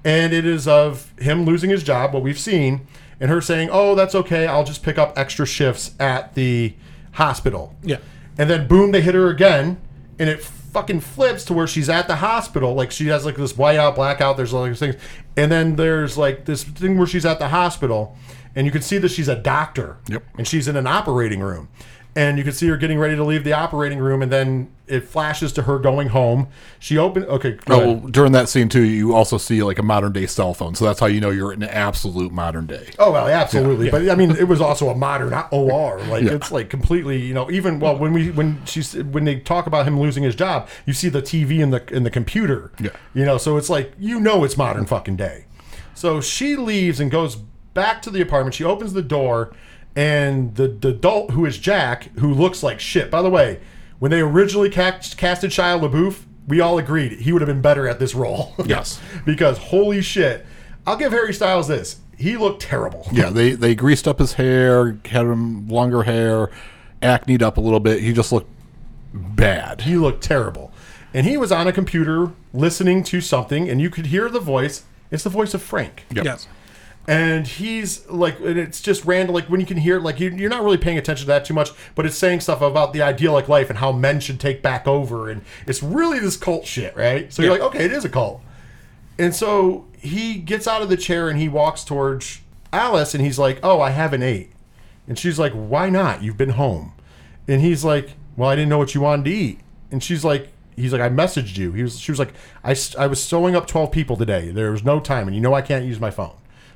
And it is of him losing his job, what we've seen, and her saying, Oh, that's okay, I'll just pick up extra shifts at the hospital. Yeah. And then boom, they hit her again, and it fucking flips to where she's at the hospital. Like she has like this whiteout, blackout. There's all these things, and then there's like this thing where she's at the hospital, and you can see that she's a doctor. Yep. And she's in an operating room, and you can see her getting ready to leave the operating room, and then it flashes to her going home. She opened. Okay. Oh, well, during that scene too, you also see like a modern day cell phone, so that's how you know you're in absolute modern day. Oh well, absolutely. But I mean, it was also a modern OR. Like Yeah. it's like completely, you know. Even well, when we when she's when they talk about him losing his job, you see the TV in the in the computer. Yeah. You know, so it's like you know it's modern fucking day. So she leaves and goes back to the apartment. She opens the door, and the, the adult who is Jack, who looks like shit. By the way, when they originally cast, casted Shia LaBeouf, we all agreed he would have been better at this role. Yes. because holy shit, I'll give Harry Styles this. He looked terrible. Yeah, they they greased up his hair, had him longer hair, acneed up a little bit. He just looked bad. He looked terrible. And he was on a computer listening to something, and you could hear the voice. It's the voice of Frank. Yep. Yes. And he's like, and it's just random. Like when you can hear, like you, you're not really paying attention to that too much, but it's saying stuff about the idyllic life and how men should take back over, and it's really this cult shit, right? So you're like, okay, it is a cult. And so he gets out of the chair and he walks towards Alice, and he's like, "Oh, I haven't ate," and she's like, "Why not? You've been home." And he's like, "Well, I didn't know what you wanted to eat," and she's like. He's like, I messaged you. He was, she was like, I, I was sewing up 12 people today. There was no time, and you know I can't use my phone.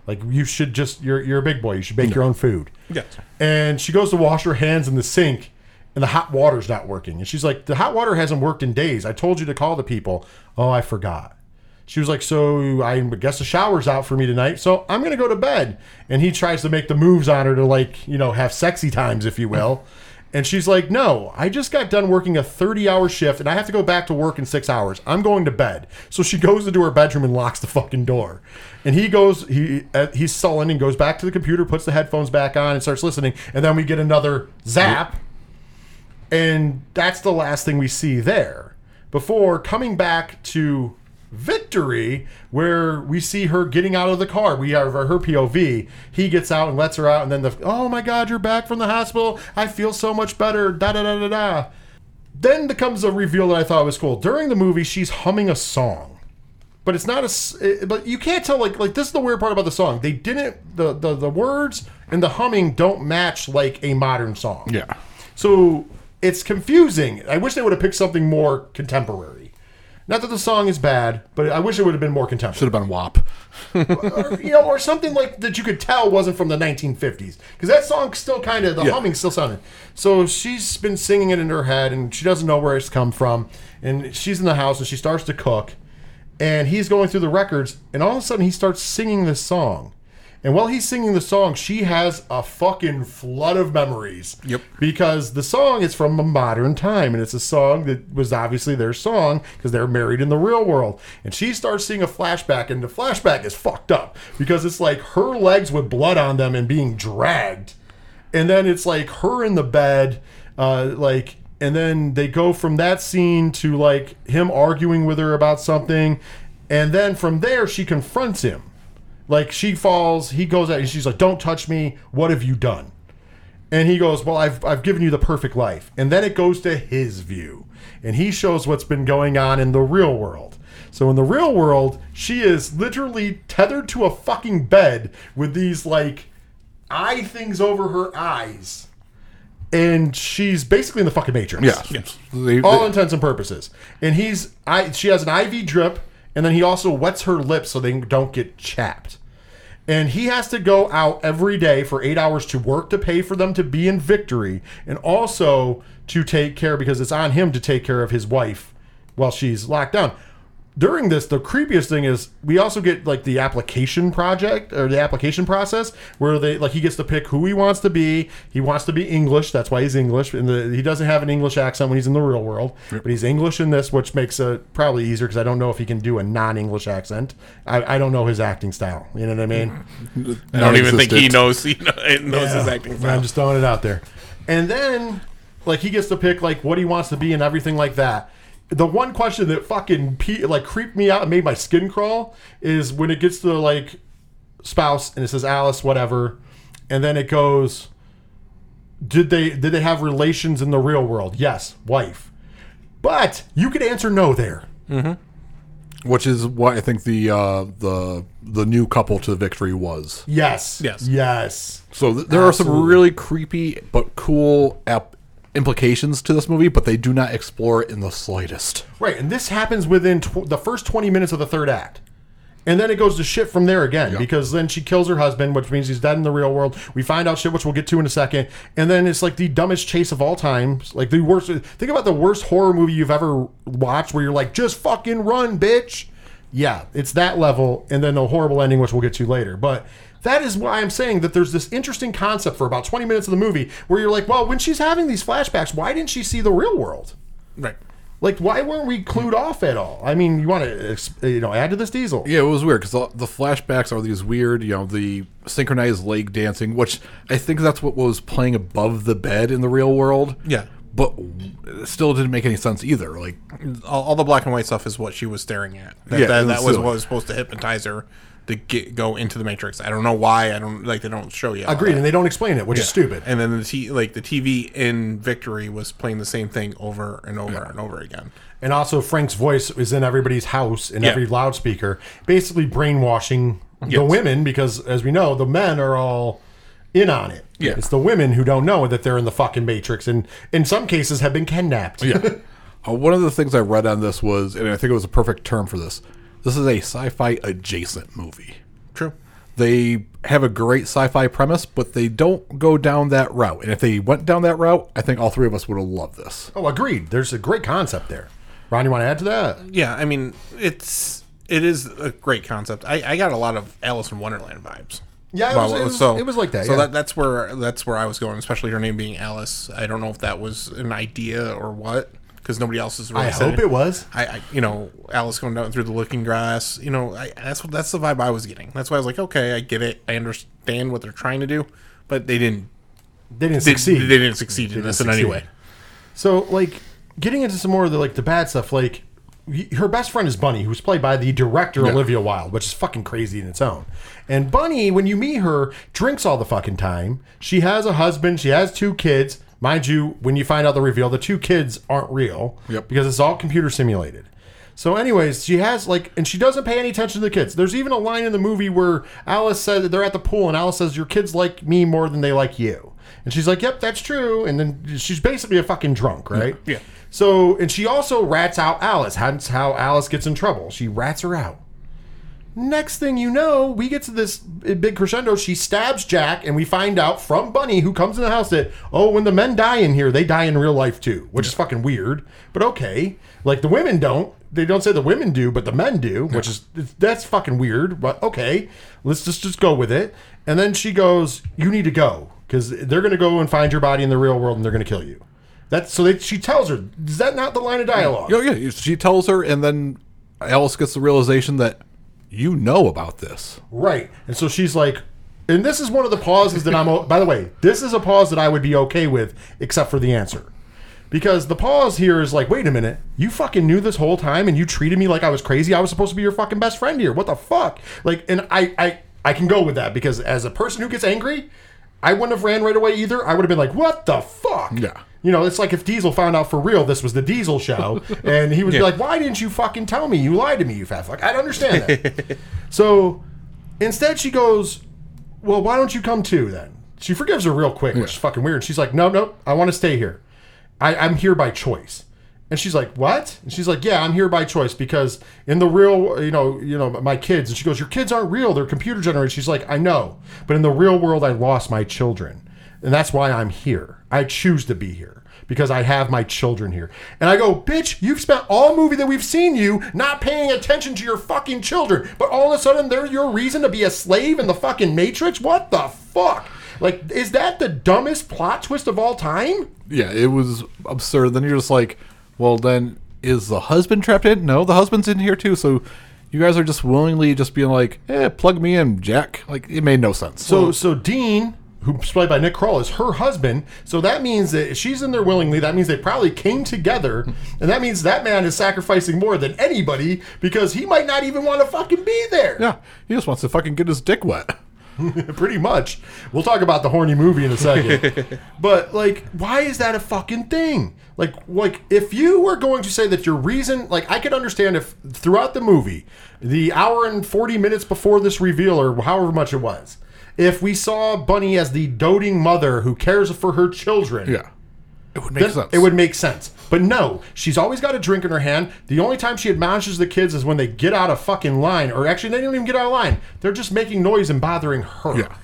Like, you should just, you're, you're a big boy. You should make your own food. Yes. And she goes to wash her hands in the sink, and the hot water's not working. And she's like, The hot water hasn't worked in days. I told you to call the people. Oh, I forgot. She was like, So I guess the shower's out for me tonight. So I'm going to go to bed. And he tries to make the moves on her to, like, you know, have sexy times, if you will. And she's like, No, I just got done working a 30 hour shift and I have to go back to work in six hours. I'm going to bed. So she goes into her bedroom and locks the fucking door. And he goes, he uh, he's sullen and goes back to the computer, puts the headphones back on, and starts listening. And then we get another zap. And that's the last thing we see there before coming back to Victory, where we see her getting out of the car. We have her POV. He gets out and lets her out, and then the oh my god, you're back from the hospital. I feel so much better. Da da da da da. Then there comes a reveal that I thought was cool. During the movie, she's humming a song, but it's not a. But you can't tell. Like like this is the weird part about the song. They didn't the the the words and the humming don't match like a modern song. Yeah. So it's confusing. I wish they would have picked something more contemporary. Not that the song is bad, but I wish it would have been more contemporary. Should have been WAP. or, you know, or something like that you could tell wasn't from the 1950s because that song still kind of the Yeah. humming still sounded. So she's been singing it in her head and she doesn't know where it's come from. And she's in the house and she starts to cook, and he's going through the records, and all of a sudden he starts singing this song. And while he's singing the song, she has a fucking flood of memories. Yep. Because the song is from a modern time, and it's a song that was obviously their song because they're married in the real world. And she starts seeing a flashback, and the flashback is fucked up because it's like her legs with blood on them and being dragged. And then it's like her in the bed, uh, like, and then they go from that scene to like him arguing with her about something. And then from there, she confronts him. Like she falls, he goes out, and she's like, "Don't touch me. What have you done?" And he goes, "Well, I've I've given you the perfect life." And then it goes to his view, and he shows what's been going on in the real world. So in the real world, she is literally tethered to a fucking bed with these like eye things over her eyes, and she's basically in the fucking matrix Yeah. They- all they- intents and purposes. And he's I she has an IV drip, and then he also wets her lips so they don't get chapped. And he has to go out every day for eight hours to work to pay for them to be in victory, and also to take care because it's on him to take care of his wife while she's locked down. During this, the creepiest thing is we also get like the application project or the application process where they like he gets to pick who he wants to be. He wants to be English, that's why he's English. And the, he doesn't have an English accent when he's in the real world, but he's English in this, which makes it probably easier because I don't know if he can do a non-English accent. I, I don't know his acting style. You know what I mean? I don't even think he knows he kno- knows his Yeah. acting I'm just throwing it out there. And then, like, he gets to pick like what he wants to be and everything like that. The one question that fucking pe- like creeped me out and made my skin crawl is when it gets to like spouse and it says Alice whatever, and then it goes, did they did they have relations in the real world? Yes, wife. But you could answer no there. which is what I think the uh, the the new couple to victory was. Yes. Yes. Yes. So th- there are some really creepy but cool ap- implications to this movie, but they do not explore it in the slightest. Right, and this happens within tw- the first 20 minutes of the third act. And then it goes to shit from there again because then she kills her husband, which means he's dead in the real world. We find out shit, which we'll get to in a second. And then it's like the dumbest chase of all time. Like the worst. Think about the worst horror movie you've ever watched where you're like, just fucking run, bitch. Yeah, it's that level. And then the horrible ending, which we'll get to later. But that is why I'm saying that there's this interesting concept for about 20 minutes of the movie where you're like, well, when she's having these flashbacks, why didn't she see the real world? Right. Like, why weren't we clued off at all? I mean, you want to, you know, add to this diesel? Yeah, it was weird because the, the flashbacks are these weird, you know, the synchronized leg dancing, which I think that's what was playing above the bed in the real world. Yeah. but it still didn't make any sense either. Like, all, all the black and white stuff is what she was staring at. That, Yeah, that, that was what was supposed to hypnotize her to get go into the matrix. I don't know why. I don't like they don't show you. all Agreed, and they don't explain it, which is stupid. And then the t- like the TV in Victory was playing the same thing over and over and over again. And also, Frank's voice is in everybody's house in Yeah. every loudspeaker, basically brainwashing the women because, as we know, the men are all in on it. Yeah. It's the women who don't know that they're in the fucking matrix, and in some cases have been kidnapped. uh, one of the things I read on this was, and I think it was a perfect term for this. This is a sci-fi adjacent movie. True. They have a great sci-fi premise, but they don't go down that route. And if they went down that route, I think all three of us would have loved this. oh, agreed. There's a great concept there. Ron, you want to add to that? Yeah, I mean it's it is a great concept. I, I got a lot of Alice in Wonderland vibes. Yeah, it was- it was- it was like that, So yeah. that, that's where that's where I was going, especially her name being Alice. I don't know if that was an idea or what, because nobody else is. Really I hope it was. I, I, you know, Alice going down through the looking grass. You know, I, that's what that's the vibe I was getting. That's why I was like, okay, I get it. I understand what they're trying to do, but they didn't. They didn't They, succeed. they didn't succeed in didn't this in any way. So, like, getting into some more of the like the bad stuff, like her best friend is Bunny, who's played by the director Olivia Wilde, which is fucking crazy in its own. And Bunny, when you meet her, drinks all the fucking time. She has a husband. She has two kids. Mind you, when you find out the reveal, the two kids aren't real Yep. because it's all computer simulated. So, anyways, she has like, and she doesn't pay any attention to the kids. There's even a line in the movie where Alice said that they're at the pool, and Alice says, "Your kids like me more than they like you," and she's like, "Yep, that's true." And then she's basically a fucking drunk, right? Yeah. So, and she also rats out Alice. That's how Alice gets in trouble. She rats her out. Next thing you know, we get to this big crescendo. She stabs Jack, and we find out from Bunny, who comes in the house, that oh, when the men die in here, they die in real life too, which is fucking weird. But okay, like the women don't. They don't say the women do, but the men do, which is that's fucking weird. But okay, let's just just go with it. And then she goes, "You need to go because they're going to go and find your body in the real world, and they're going to kill you." That's so. They, she tells her, "Is that not the line of dialogue? Oh yeah, she tells her, and then Alice gets the realization that you know about this. Right. And so she's like, and this is one of the pauses that I'm, by the way, this is a pause that I would be okay with, except for the answer. Because the pause here is like, wait a minute, you fucking knew this whole time and you treated me like I was crazy. I was supposed to be your fucking best friend here. What the fuck? Like, and I, I, I can go with that because as a person who gets angry, I wouldn't have ran right away either. I would have been like, what the fuck? Yeah. You know, it's like if Diesel found out for real this was the Diesel show, and he would be like, "Why didn't you fucking tell me? You lied to me, you fat fuck." I'd understand that. so instead, she goes, "Well, why don't you come too?" Then she forgives her real quick, which is fucking weird. She's like, "No, no, I want to stay here. I, I'm here by choice." And she's like, "What?" And she's like, "Yeah, I'm here by choice because in the real, you know, you know, my kids." And she goes, "Your kids aren't real; they're computer generated." She's like, "I know, but in the real world, I lost my children, and that's why I'm here. I choose to be here because I have my children here." And I go, "Bitch, you've spent all movie that we've seen you not paying attention to your fucking children, but all of a sudden they're your reason to be a slave in the fucking Matrix. What the fuck?" Like, is that the dumbest plot twist of all time? Yeah, it was absurd. Then you're just like, well, then is the husband trapped in? No, the husband's in here too. So you guys are just willingly just being like, eh, plug me in, Jack. Like it made no sense. So so Dean, who's played by Nick Kroll, is her husband. So that means that if she's in there willingly. That means they probably came together, and that means that man is sacrificing more than anybody because he might not even want to fucking be there. yeah, he just wants to fucking get his dick wet. Pretty much. We'll talk about the horny movie in a second. but like, why is that a fucking thing? Like, like if you were going to say that your reason, like, I could understand if throughout the movie, the hour and forty minutes before this reveal, or however much it was, if we saw Bunny as the doting mother who cares for her children, Yeah, it would make sense. It would make sense. But no, she's always got a drink in her hand. The only time she admonishes the kids is when they get out of fucking line. Or actually, they don't even get out of line. They're just making noise and bothering her. Yeah.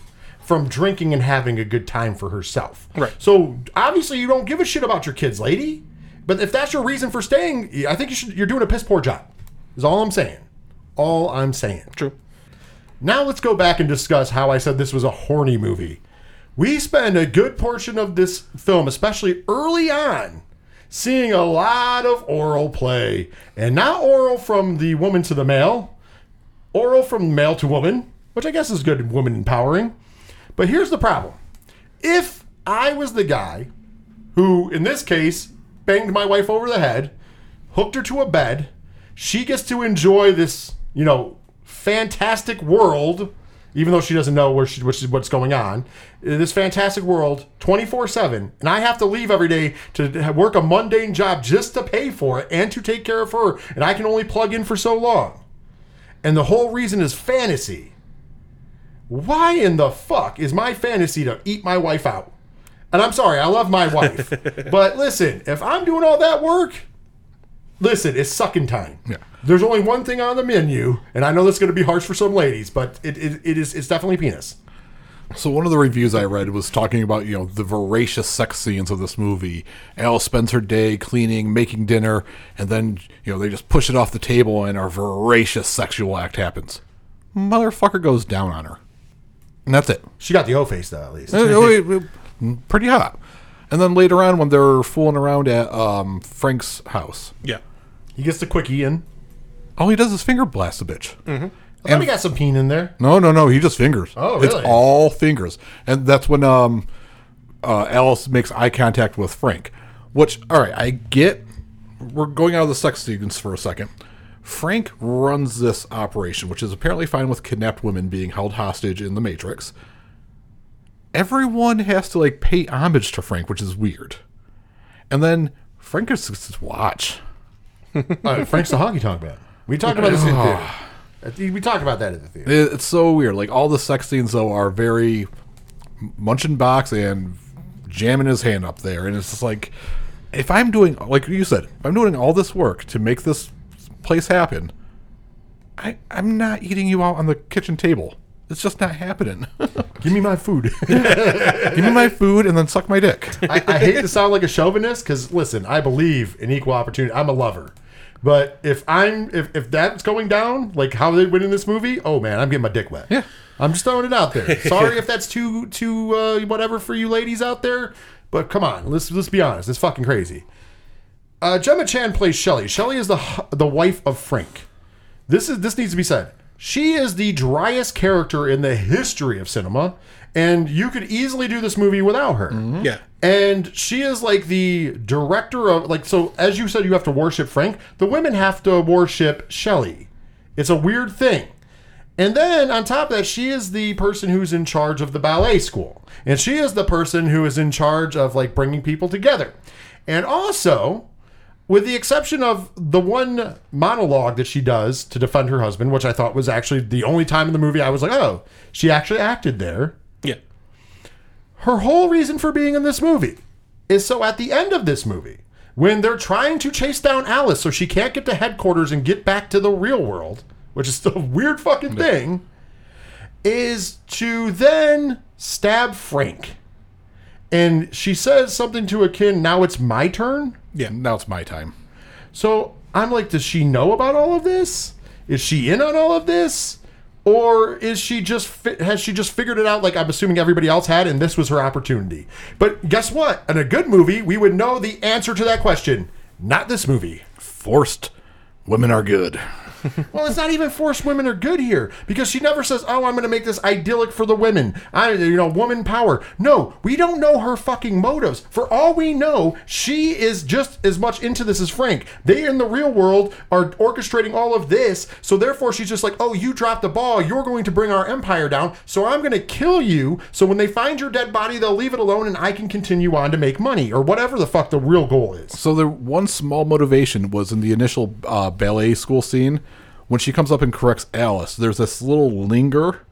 From drinking and having a good time for herself. Right. So obviously you don't give a shit about your kids, lady. But if that's your reason for staying, I think you should you're doing a piss poor job. Is all I'm saying. All I'm saying. True. Now let's go back and discuss how I said this was a horny movie. We spend a good portion of this film, especially early on, seeing a lot of oral play. And not oral from the woman to the male, oral from male to woman, which I guess is good woman empowering. But here's the problem. If I was the guy who, in this case, banged my wife over the head, hooked her to a bed, she gets to enjoy this, you know, fantastic world, even though she doesn't know where she, which is what's going on. Uh, this fantastic world, twenty four seven, and I have to leave every day to work a mundane job just to pay for it and to take care of her, and I can only plug in for so long. And the whole reason is fantasy. Why in the fuck is my fantasy to eat my wife out? And I'm sorry, I love my wife. but listen, if I'm doing all that work, listen, it's sucking time. Yeah. There's only one thing on the menu, and I know that's going to be harsh for some ladies, but it, it, it is it's definitely penis. So one of the reviews I read was talking about you know the voracious sex scenes of this movie. Elle spends her day cleaning, making dinner, and then you know they just push it off the table and a voracious sexual act happens. Motherfucker goes down on her, and that's it. She got the O face though, at least. Uh, wait, Pretty hot. And then later on, when they're fooling around at um, Frank's house, Yeah. He gets the quickie in. all he does is finger blast the bitch. I thought he got some peen in there. No, no, no. He just fingers. Oh, It's really? all fingers, and that's when um, uh, Alice makes eye contact with Frank. Which, all right, I get we're going out of the sex sequence for a second. Frank runs this operation, which is apparently fine with kidnapped women being held hostage in the Matrix. Everyone has to like pay homage to Frank, which is weird. And then Frank gets to watch. Uh, Frank's the honky tonk man. We talked about this in the theater. We talked about that in the theater. It's so weird. Like all the sex scenes though are very munching box and jamming his hand up there, and it's just like if I'm doing like you said, if I'm doing all this work to make this place happen, I I'm not eating you out on the kitchen table. It's just not happening. Give me my food. Give me my food and then suck my dick. I, I hate to sound like a chauvinist because listen, I believe in equal opportunity. I'm a lover, but if I'm if, if that's going down, like how they win in this movie, oh man, I'm getting my dick wet. Yeah. I'm just throwing it out there. Sorry if that's too too uh, whatever for you ladies out there, but come on, let's let's be honest. It's fucking crazy. Uh, Gemma Chan plays Shelley. Shelley is the the wife of Frank. This is this needs to be said. She is the driest character in the history of cinema, and you could easily do this movie without her. Yeah. And she is like the director of like so as you said you have to worship Frank, the women have to worship Shelley. It's a weird thing. And then on top of that, she is the person who's in charge of the ballet school. And she is the person who is in charge of like bringing people together. And also, with the exception of the one monologue that she does to defend her husband, which I thought was actually the only time in the movie I was like, oh, she actually acted there Yeah. her whole reason for being in this movie is so at the end of this movie, when they're trying to chase down Alice so she can't get to headquarters and get back to the real world, which is still a weird fucking thing, is to then stab Frank. And she says something to akin, now it's my turn. Yeah, now it's my time. So I'm like, does she know about all of this? Is she in on all of this? Or is she just fi- has she just figured it out like I'm assuming everybody else had and this was her opportunity? But guess what? In a good movie, we would know the answer to that question. Not this movie. Forced women are good. Well, it's not even forced women are good here because she never says, "Oh, I'm going to make this idyllic for the women." I, you know, woman power. No, we don't know her fucking motives. For all we know, she is just as much into this as Frank. They in the real world are orchestrating all of this, so therefore she's just like, "Oh, you dropped the ball. You're going to bring our empire down. So I'm going to kill you. So when they find your dead body, they'll leave it alone, and I can continue on to make money or whatever the fuck the real goal is." So the one small motivation was in the initial uh, ballet school scene when she comes up and corrects Alice. There's this little linger.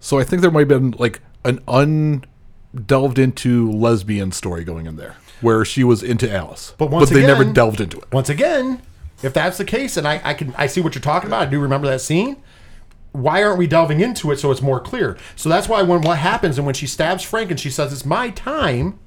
So I think there might have been like an undelved into lesbian story going in there where she was into Alice, But once they never delved into it. Once again, if that's the case, and I, I can I see what you're talking about, I do remember that scene. Why aren't we delving into it so it's more clear? So that's why when what happens and when she stabs Frank and she says it's my time,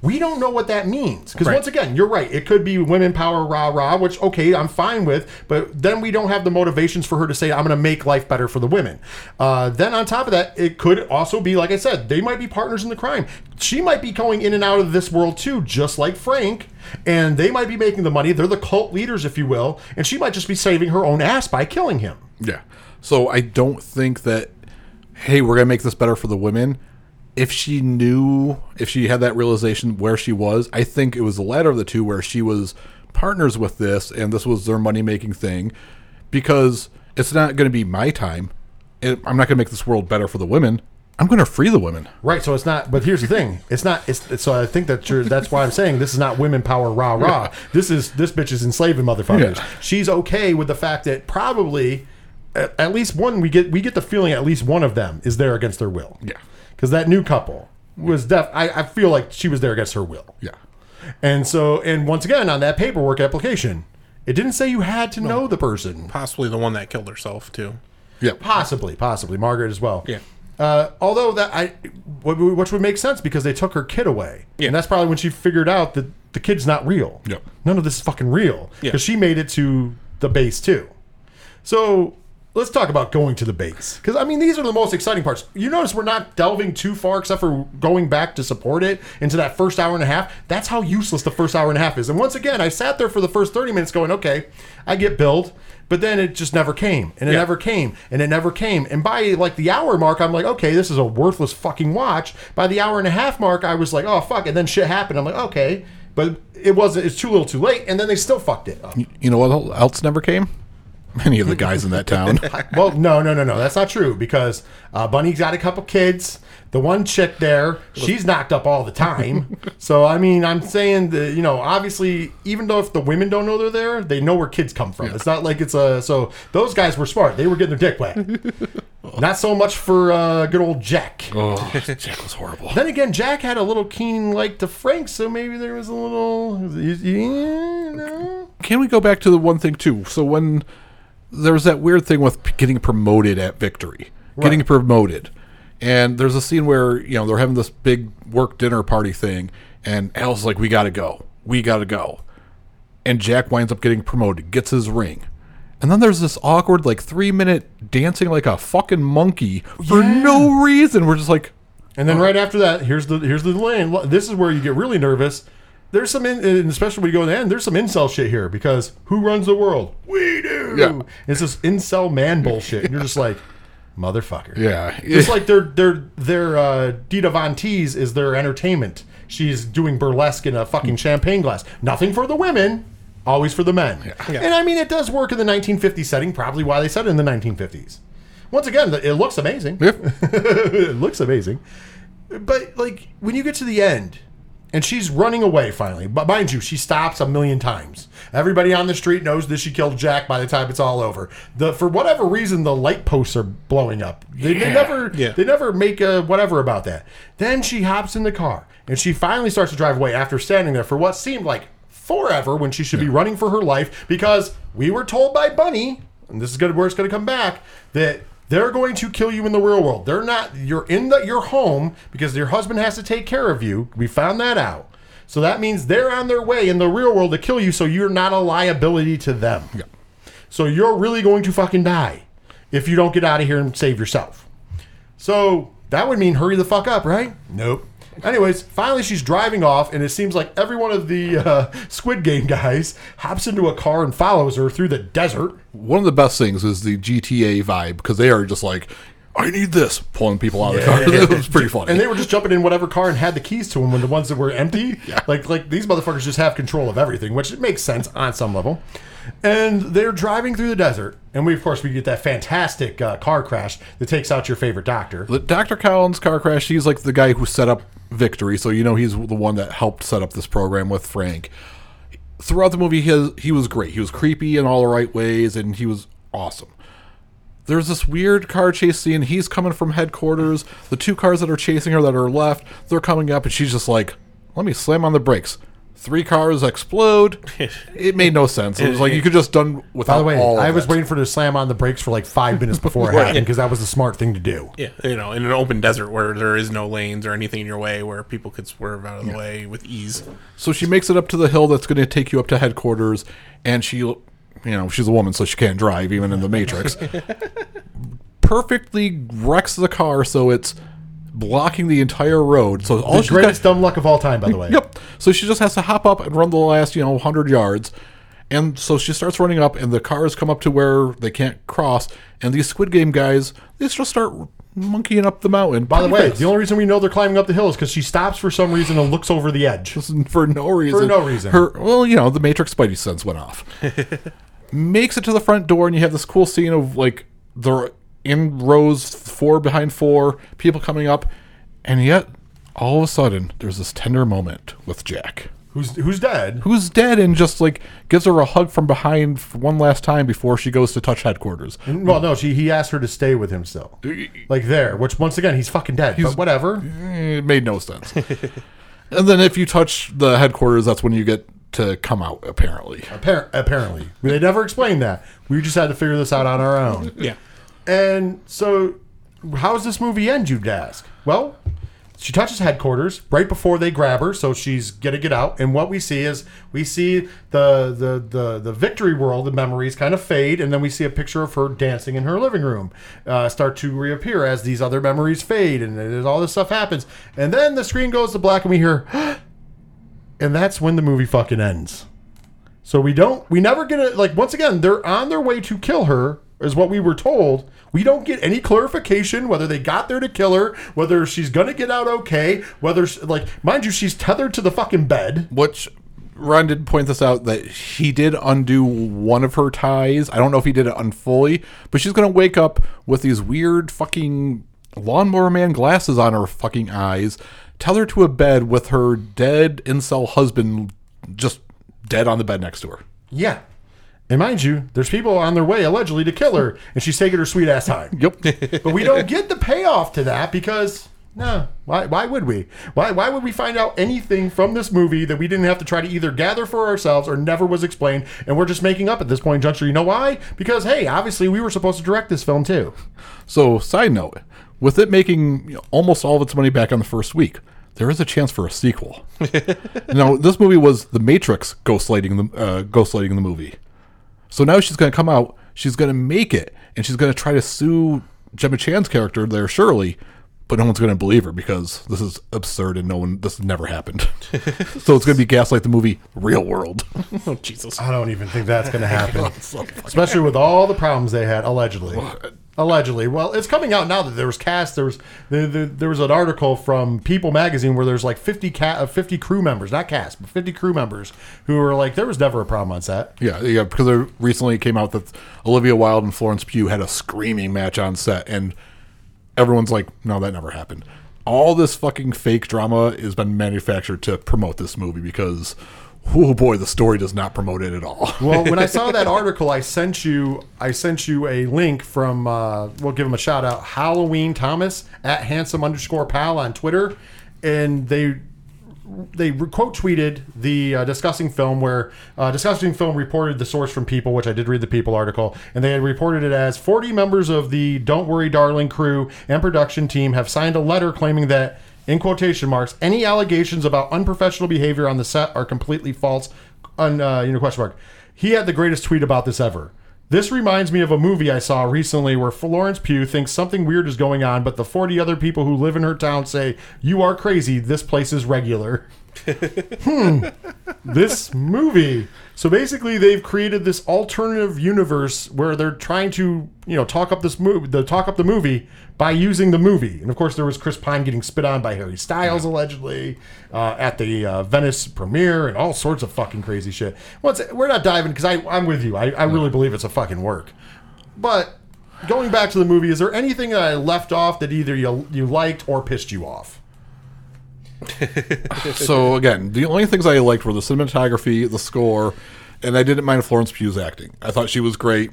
we don't know what that means. Because Right. once again, you're right. It could be women power rah rah, which okay, I'm fine with, but then we don't have the motivations for her to say I'm going to make life better for the women. Uh, then on top of that, it could also be like I said, they might be partners in the crime. She might be going in and out of this world too, just like Frank, and they might be making the money. They're the cult leaders, if you will, and she might just be saving her own ass by killing him. Yeah. So I don't think that, hey, we're going to make this better for the women. If she knew, if she had that realization where she was, I think it was the latter of the two where she was partners with this and this was their money making thing because it's not going to be my time. It, I'm not going to make this world better for the women. I'm going to free the women. Right. So it's not. But here's the thing. It's not. It's, it's so I think that you're. That's why I'm saying this is not women power rah rah. This is this bitch is enslaving motherfuckers. Yeah. She's okay with the fact that probably at, at least one we get we get the feeling at least one of them is there against their will. Yeah. Because that new couple was def. I, I feel like she was there against her will. Yeah. And so and once again on that paperwork application, it didn't say you had to know the person. Possibly the one that killed herself too. Yeah. Possibly, possibly Margaret as well. Yeah. Uh, although that I, wh- which would make sense because they took her kid away, Yeah. and that's probably when she figured out that the kid's not real. Yep. None of this is fucking real Yeah. because she made it to the base too. So let's talk about going to the base because I mean these are the most exciting parts. You notice we're not delving too far except for going back to support it into that first hour and a half. That's how useless the first hour and a half is. And once again, I sat there for the first thirty minutes going, okay, I get billed. But then it just never came, and it Yeah. never came, and it never came. And by like the hour mark, I'm like, okay, this is a worthless fucking watch. By the hour and a half mark, I was like, oh fuck, and then shit happened. I'm like, okay. but it wasn't. It's too little, too late, and then they still fucked it up. You know what else never came? Many of the guys in that town. well, no, no, no, no. That's not true because uh, Bunny's got a couple kids. The one chick there, she's knocked up all the time. so I mean, I'm saying that you know, obviously, even though if the women don't know they're there, they know where kids come from. It's not like it's a. So those guys were smart. They were getting their dick wet. not so much for uh, good old Jack. oh, Jack was horrible. Then again, Jack had a little keen like to Frank, so maybe there was a little. You know? Can we go back to the one thing too? So when there was that weird thing with getting promoted at Victory, getting promoted, and there's a scene where you know they're having this big work dinner party thing, and Al's like, "We gotta go, we gotta go," and Jack winds up getting promoted, gets his ring. And then there's this awkward, like three minute dancing like a fucking monkey for no reason. We're just like, And then right after that, here's the here's the lane. This is where you get really nervous. There's some, in, and especially when you go in the end, there's some incel shit here because who runs the world? We do. Yeah. It's this incel man bullshit, and you're just like, motherfucker. yeah, It's like their their their uh, Dita Von Teese is their entertainment. She's doing burlesque in a fucking champagne glass. Nothing for the women, always for the men. And I mean, it does work in the 1950s setting. Probably why they said it in the 1950s. Once again, it looks amazing. it looks amazing. But like when you get to the end and she's running away finally, but mind you, she stops a million times. Everybody on the street knows that she killed Jack by the time it's all over. The for whatever reason the light posts are blowing up. They, they never Yeah. they never make a whatever about that. Then she hops in the car and she finally starts to drive away after standing there for what seemed like forever when she should be running for her life because we were told by Bunny, and this is good where it's going to come back, that they're going to kill you in the real world. They're not. You're in the, your home because your husband has to take care of you. We found that out. So that means they're on their way in the real world to kill you. So you're not a liability to them. Yeah. So you're really going to fucking die if you don't get out of here and save yourself. So that would mean hurry the fuck up, right? Nope. Anyways, finally she's driving off, and it seems like every one of the uh, Squid Game guys hops into a car and follows her through the desert. one of the best things is the GTA vibe because they are just like, I need this, pulling people out of the car. it was pretty funny. And they were just jumping in whatever car and had the keys to them when the ones that were empty. Yeah. Like like these motherfuckers just have control of everything, which it makes sense on some level. And they're driving through the desert, and we of course we get that fantastic uh, car crash that takes out your favorite doctor. Dr. Collins car crash, he's like the guy who set up Victory, so you know he's the one that helped set up this program with Frank. Throughout the movie, he, has, he was great. He was creepy in all the right ways, and he was awesome. There's this weird car chase scene. He's coming from headquarters. The two cars that are chasing her that are left, they're coming up, and she's just like, let me slam on the brakes. Three cars explode. It made no sense. It was like you could just done without By the way, all of I was it. waiting for her to slam on the brakes for like five minutes before it happened because that was the smart thing to do. Yeah, you know, in an open desert where there is no lanes or anything in your way, where people could swerve out of the way with ease. So she makes it up to the hill that's going to take you up to headquarters, and she, you know, she's a woman, so she can't drive even in the Matrix. Perfectly wrecks the car, so it's blocking the entire road. So all The greatest got, dumb luck of all time, by the way. yep. So she just has to hop up and run the last, you know, hundred yards. And so she starts running up, and the cars come up to where they can't cross. And these Squid Game guys, they just start monkeying up the mountain. By the way, the only reason we know they're climbing up the hill is because she stops for some reason and looks over the edge. for no reason. For no reason. Her well, you know, the Matrix Spidey sense went off. Makes it to the front door, and you have this cool scene of like they're in rows four behind four, people coming up, and yet all of a sudden there's this tender moment with Jack. Who's who's dead? Who's dead and just like gives her a hug from behind one last time before she goes to touch headquarters. Well, no, she he asked her to stay with him still, like there. Which once again, he's fucking dead. but whatever. Eh, It made no sense. and then if you touch the headquarters, that's when you get to come out, apparently. Appar- apparently, they never explained that. We just had to figure this out on our own. Yeah. And so, how does this movie end? You'd ask. Well, she touches headquarters right before they grab her, so she's gonna get out. And what we see is we see the the the, the victory world, the memories kind of fade, and then we see a picture of her dancing in her living room uh, start to reappear as these other memories fade, and all this stuff happens. And then the screen goes to black, and we hear, and that's when the movie fucking ends. So we don't, we never get it. Like once again, they're on their way to kill her, is what we were told. We don't get any clarification whether they got there to kill her, whether she's gonna get out okay, whether like mind you, she's tethered to the fucking bed. Which Ron did point this out that he did undo one of her ties. I don't know if he did it unfully, but she's gonna wake up with these weird fucking lawnmower man glasses on her fucking eyes, tell her to a bed with her dead incel husband just dead on the bed next to her. Yeah. And mind you, there's people on their way allegedly to kill her, and she's taking her sweet ass time. Yep. but we don't get the payoff to that because no, why? Why would we? Why? Why would we find out anything from this movie that we didn't have to try to either gather for ourselves or never was explained, and we're just making up at this point in juncture? You know why? Because hey, obviously we were supposed to direct this film too. So, side note, with it making you know, almost all of its money back on the first week, there is a chance for a sequel. now, this movie was The Matrix ghostlighting the uh, ghostlighting the movie. So now she's going to come out, she's going to make it, and she's going to try to sue Gemma Chan's character there, Shirley, but no one's going to believe her because this is absurd and no one this never happened. so it's going to be Gaslight the movie, Real World. Oh Jesus! I don't even think that's going to happen, especially with all the problems they had allegedly. Allegedly, well, it's coming out now that there was cast. There was the, the, there was an article from People magazine where there's like 50 cat, uh, 50 crew members, not cast, but 50 crew members who were like, there was never a problem on set. Yeah, yeah, because it recently came out that Olivia Wilde and Florence Pugh had a screaming match on set, and everyone's like, "No, that never happened." All this fucking fake drama has been manufactured to promote this movie because, oh boy, the story does not promote it at all. Well, when I saw that article, I sent you I sent you a link from uh, we'll give him a shout out Halloween Thomas at handsome underscore pal on Twitter, and they they quote tweeted the uh, discussing film where uh, discussing film reported the source from people which i did read the people article and they had reported it as 40 members of the don't worry darling crew and production team have signed a letter claiming that in quotation marks any allegations about unprofessional behavior on the set are completely false un, uh, you know question mark he had the greatest tweet about this ever this reminds me of a movie I saw recently where Florence Pugh thinks something weird is going on, but the 40 other people who live in her town say, You are crazy. This place is regular. Hmm. This movie. So basically, they've created this alternative universe where they're trying to, you know, talk up this movie, the talk up the movie by using the movie. And of course, there was Chris Pine getting spit on by Harry Styles allegedly uh, at the uh, Venice premiere and all sorts of fucking crazy shit. Once we're not diving because I'm with you. I, I really believe it's a fucking work. But going back to the movie, is there anything that I left off that either you you liked or pissed you off? So again, the only things I liked were the cinematography, the score, and I didn't mind Florence Pugh's acting. I thought she was great.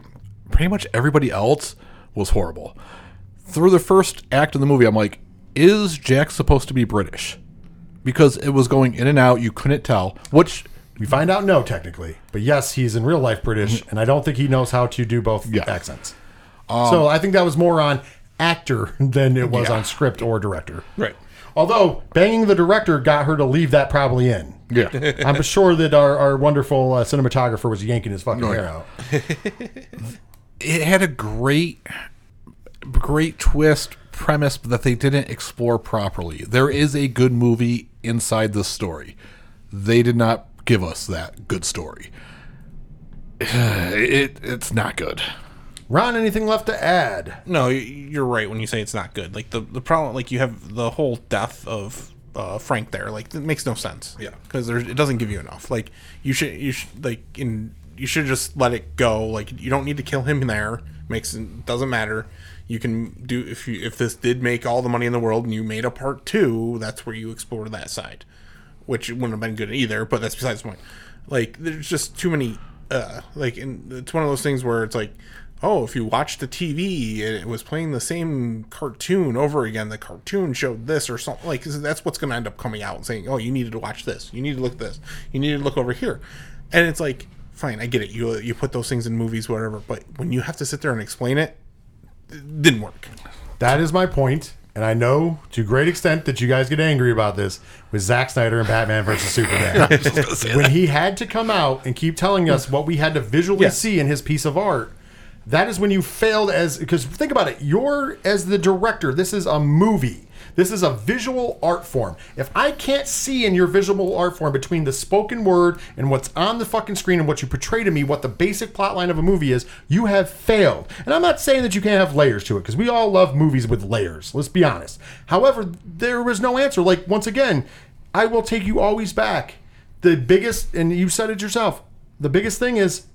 Pretty much everybody else was horrible. Through the first act of the movie, I'm like, is Jack supposed to be British? Because it was going in and out, you couldn't tell. Which We find out no, technically, but yes, he's in real life British, and I don't think he knows how to do both Yeah. accents. Um, so I think that was more on actor than it was Yeah. on script or director. Right. Although banging the director got her to leave that probably in. yeah, I'm sure that our, our wonderful uh, cinematographer was yanking his fucking hair out. it had a great great twist premise that they didn't explore properly. There is a good movie inside this story. They did not give us that good story. It it's not good. Ron, anything left to add? No, you're right when you say it's not good. Like the the problem, like you have the whole death of uh, Frank there. Like it makes no sense. Yeah. because it doesn't give you enough. Like you should you should like in you should just let it go. Like you don't need to kill him there. Makes doesn't matter. You can do if you if this did make all the money in the world and you made a part two, that's where you explore that side, which wouldn't have been good either. But that's besides the point. Like there's just too many. Uh, like it's one of those things where it's like oh, if you watch the TV and it was playing the same cartoon over again, the cartoon showed this or something. Like that's what's going to end up coming out and saying, oh, you needed to watch this, you need to look at this, you need to look over here, and it's like, fine, I get it, you you put those things in movies, whatever, but when you have to sit there and explain it, it didn't work. That is my point, and I know to a great extent that you guys get angry about this with Zack Snyder and Batman versus Superman. when he had to come out and keep telling us what we had to visually Yes. see in his piece of art, that is when you failed as because think about it, you're as the director, this is a movie. This is a visual art form. If I can't see in your visual art form between the spoken word and what's on the fucking screen and what you portray to me, what the basic plot line of a movie is, you have failed. And I'm not saying that you can't have layers to it because we all love movies with layers. Let's be honest. However, there was no answer. Like once again, I will take you always back. the biggest, and you said it yourself, the biggest thing is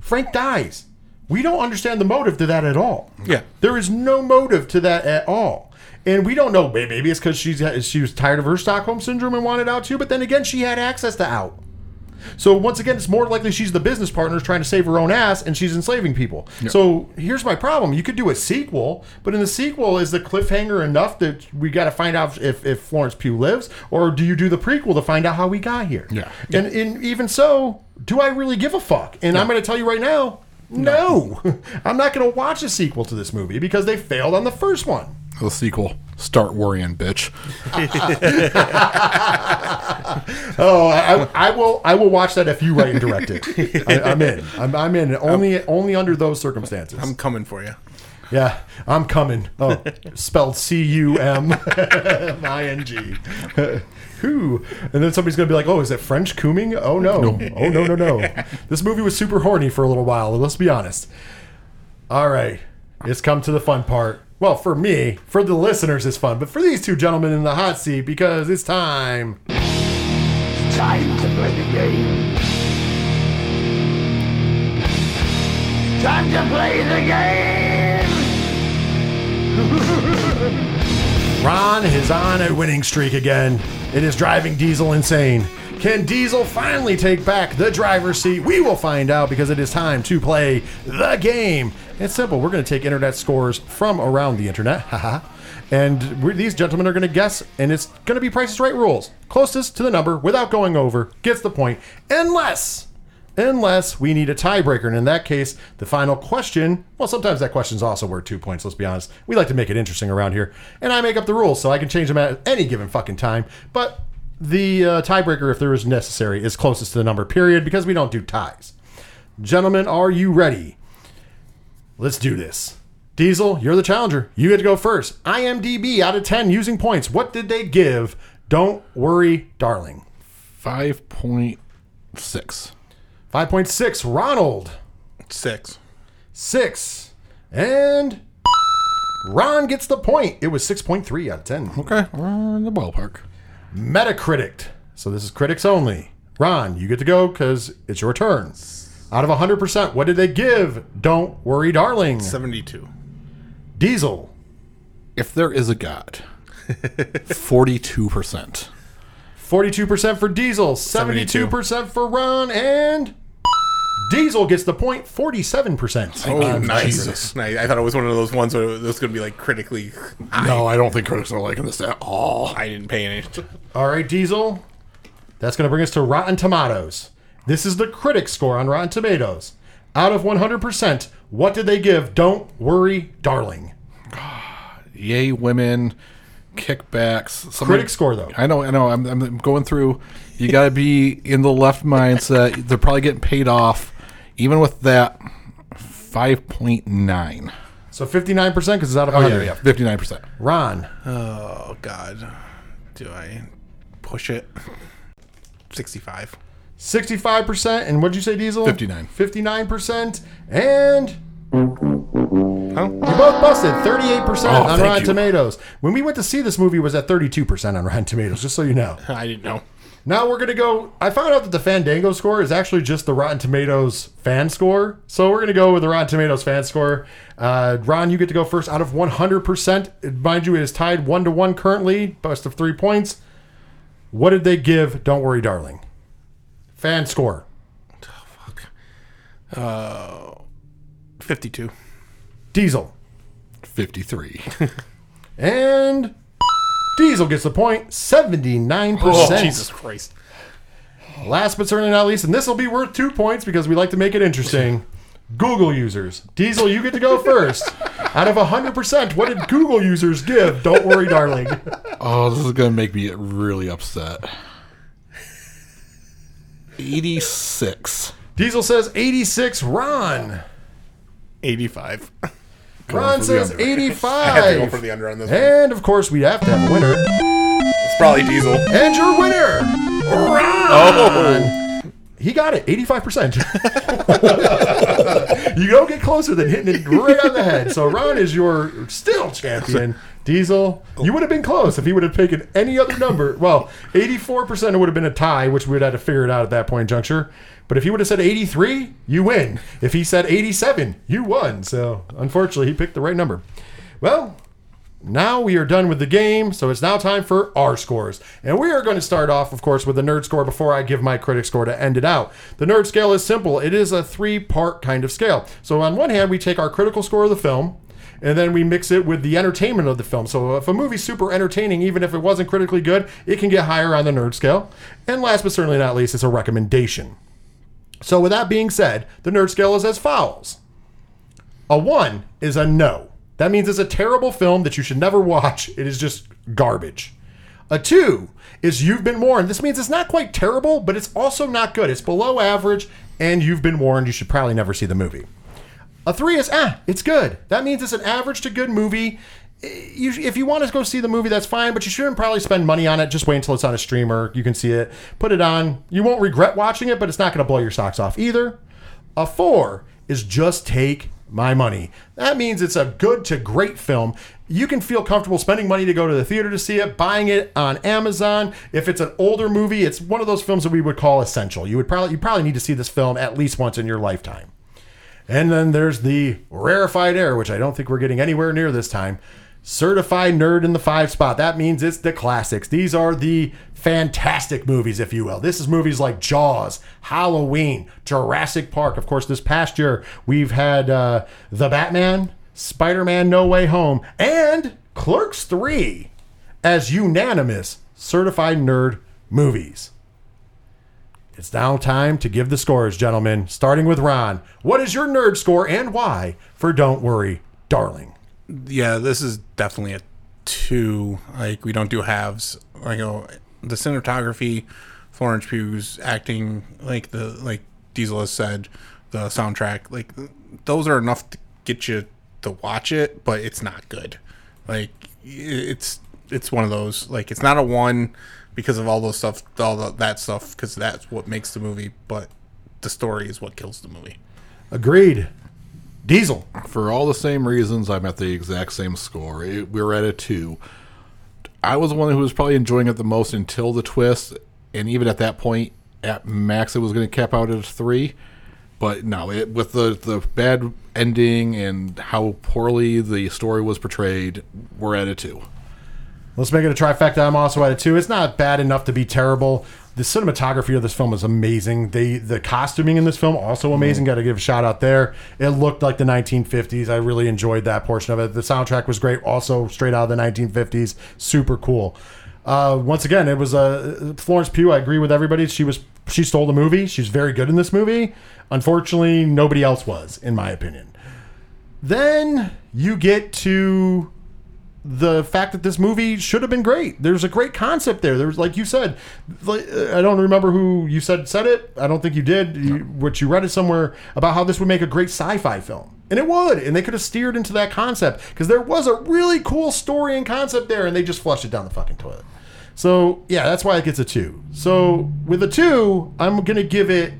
Frank dies. We don't understand the motive to that at all. Yeah. There is no motive to that at all. And we don't know. Maybe it's because she's she was tired of her Stockholm syndrome and wanted out too. But then again, she had access to out. So once again, it's more likely she's the business partner trying to save her own ass, and she's enslaving people. So here's my problem: you could do a sequel, but in the sequel, is the cliffhanger enough that we got to find out if, if Florence Pugh lives, or do you do the prequel to find out how we got here? Yeah. And, and even so, do I really give a fuck? And I'm going to tell you right now, no, I'm not going to watch a sequel to this movie because they failed on the first one. The sequel. Start worrying, bitch. Oh, I, I will. I will watch that if you write and direct it. I, I'm in. I'm, I'm in. Only only under those circumstances. I'm coming for you. Yeah, I'm coming. Oh, spelled C U M I N G. Who? And then somebody's gonna be like, "Oh, is it French cooming?" Oh no! Oh no no no! This movie was super horny for a little while. Let's be honest. All right, it's come to the fun part. Well, for me, for the listeners, it's fun, but for these two gentlemen in the hot seat, because it's time. Time to play the game. Time to play the game. Ron is on a winning streak again. It is driving Diesel insane. Can Diesel finally take back the driver's seat? We will find out because it is time to play the game. It's simple. We're going to take internet scores from around the internet. Haha. and we these gentlemen are going to guess, and it's going to be Price is Right rules. Closest to the number without going over gets the point, unless unless we need a tiebreaker. And in that case, the final question, well, sometimes that question's also worth two points, let's be honest. We like to make it interesting around here. And I make up the rules, so I can change them at any given fucking time. But the uh, tiebreaker, if there is necessary, is closest to the number, period, because we don't do ties. Gentlemen, are you ready? Let's do this. Diesel, you're the challenger. You get to go first. IMDb out of 10 using points. What did they give? Don't worry, darling. 5.6. 5.6, Ronald. Six. six. And Ron gets the point. It was 6.3 out of 10. Okay, we're in the ballpark. Metacritic. So this is critics only. Ron, you get to go because it's your turn. Out of 100%, what did they give? Don't worry, darling. Seventy-two. Diesel. If there is a God, 42%. 42% for Diesel. 72% for Ron. And Diesel gets the point. 47%. Oh, Um, nice. Jesus. Nice. I thought it was one of those ones where it was going to be like critically. No, I don't think critics are liking this at all. I didn't pay any. All right, Diesel. That's going to bring us to Rotten Tomatoes. This is the critic score on Rotten Tomatoes. Out of 100%, what did they give? Don't worry, darling. Yay, women, kickbacks. Somebody- Critic score, though. I know, I know. I'm, I'm going through. You got to be in the left mindset. They're probably getting paid off. Even with that, 5.9. So 59% because it's out of Oh, 100. yeah, yeah, 59%. Ron, Oh God, do I push it? Sixty-five. 65%. And what'd you say, Diesel? 59. 59%. And Huh? you both busted 38% Oh, on thank Rotten you. Tomatoes. When we went to see this movie, it was at 32% on Rotten Tomatoes, just so you know. I didn't know. Now we're gonna go. I found out that the Fandango score is actually just the Rotten Tomatoes fan score. So we're gonna go with the Rotten Tomatoes fan score. Uh, Ron, you get to go first. Out of 100%, mind you, it is tied one to one currently, best of three points. What did they give? Don't worry, darling. Fan score. Fuck. Fifty-two. Diesel 53. and Diesel gets the point. 79%. Oh, Jesus Christ! Last but certainly not least, and this will be worth two points because we like to make it interesting. Google users. Diesel, you get to go first. Out of 100%, what did Google users give? Don't worry, darling. oh, this is going to make me really upset. 86. Diesel says 86. Ron. Eighty-five. Ron says under. I have to go for 85. the under on this one. And of course, we have to have a winner. It's probably Diesel. And your winner, Ron. Oh. He got it, 85%. you don't get closer than hitting it right on the head. So Ron is your still champion. Diesel, oh. you would have been close if he would have taken any other number. Well, 84% would have been a tie, which we would have had to figure it out at that point in juncture. But if he would have said 83, you win. If he said 87, you won. So unfortunately, he picked the right number. Well, now we are done with the game, so it's now time for our scores. And we are going to start off, of course, with the nerd score before I give my critic score to end it out. The nerd scale is simple, it is a three part kind of scale. So, on one hand, we take our critical score of the film. And then we mix it with the entertainment of the film. So if a movie's super entertaining, even if it wasn't critically good, it can get higher on the nerd scale. And last but certainly not least, it's a recommendation. So with that being said, the nerd scale is as follows. A one is a no. That means it's a terrible film that you should never watch. It is just garbage. A two is you've been warned. This means it's not quite terrible, but it's also not good. It's below average, and you've been warned. You should probably never see the movie. A three is ah, it's good. That means it's an average to good movie. You, if you want to go see the movie, that's fine, but you shouldn't probably spend money on it. Just wait until it's on a streamer. You can see it. Put it on. You won't regret watching it, but it's not going to blow your socks off either. A four is just take my money. That means it's a good to great film. You can feel comfortable spending money to go to the theater to see it, buying it on Amazon. If it's an older movie, it's one of those films that we would call essential. You would probably you probably need to see this film at least once in your lifetime. And then there's the rarefied air, which I don't think we're getting anywhere near this time. Certified nerd in the five spot. That means it's the classics. These are the fantastic movies, if you will. This is movies like Jaws, Halloween, Jurassic Park. Of course, this past year we've had uh, The Batman, Spider Man No Way Home, and Clerks 3 as unanimous certified nerd movies. It's now time to give the scores, gentlemen, starting with Ron. What is your nerd score and why for Don't Worry, Darling? Yeah, this is definitely a two. Like we don't do halves. Like go the cinematography, Florence Pugh's acting, like the like Diesel has said, the soundtrack, like those are enough to get you to watch it, but it's not good. Like it's it's one of those like it's not a one because of all those stuff, all the, that stuff, because that's what makes the movie, but the story is what kills the movie. Agreed. Diesel. For all the same reasons, I'm at the exact same score. It, we were at a two. I was the one who was probably enjoying it the most until the twist, and even at that point, at max, it was going to cap out at a three. But no, it, with the the bad ending and how poorly the story was portrayed, we're at a two. Let's make it a trifecta. I'm also at a two. It's not bad enough to be terrible. The cinematography of this film is amazing. They the costuming in this film also amazing. Got to give a shout out there. It looked like the 1950s. I really enjoyed that portion of it. The soundtrack was great. Also straight out of the 1950s. Super cool. Uh, once again, it was uh, Florence Pugh. I agree with everybody. She was she stole the movie. She's very good in this movie. Unfortunately, nobody else was, in my opinion. Then you get to the fact that this movie should have been great. There's a great concept there. There's like you said, like, uh, I don't remember who you said said it. I don't think you did. You, what you read it somewhere about how this would make a great sci-fi film, and it would. And they could have steered into that concept because there was a really cool story and concept there, and they just flushed it down the fucking toilet. So yeah, that's why it gets a two. So with a two, I'm gonna give it.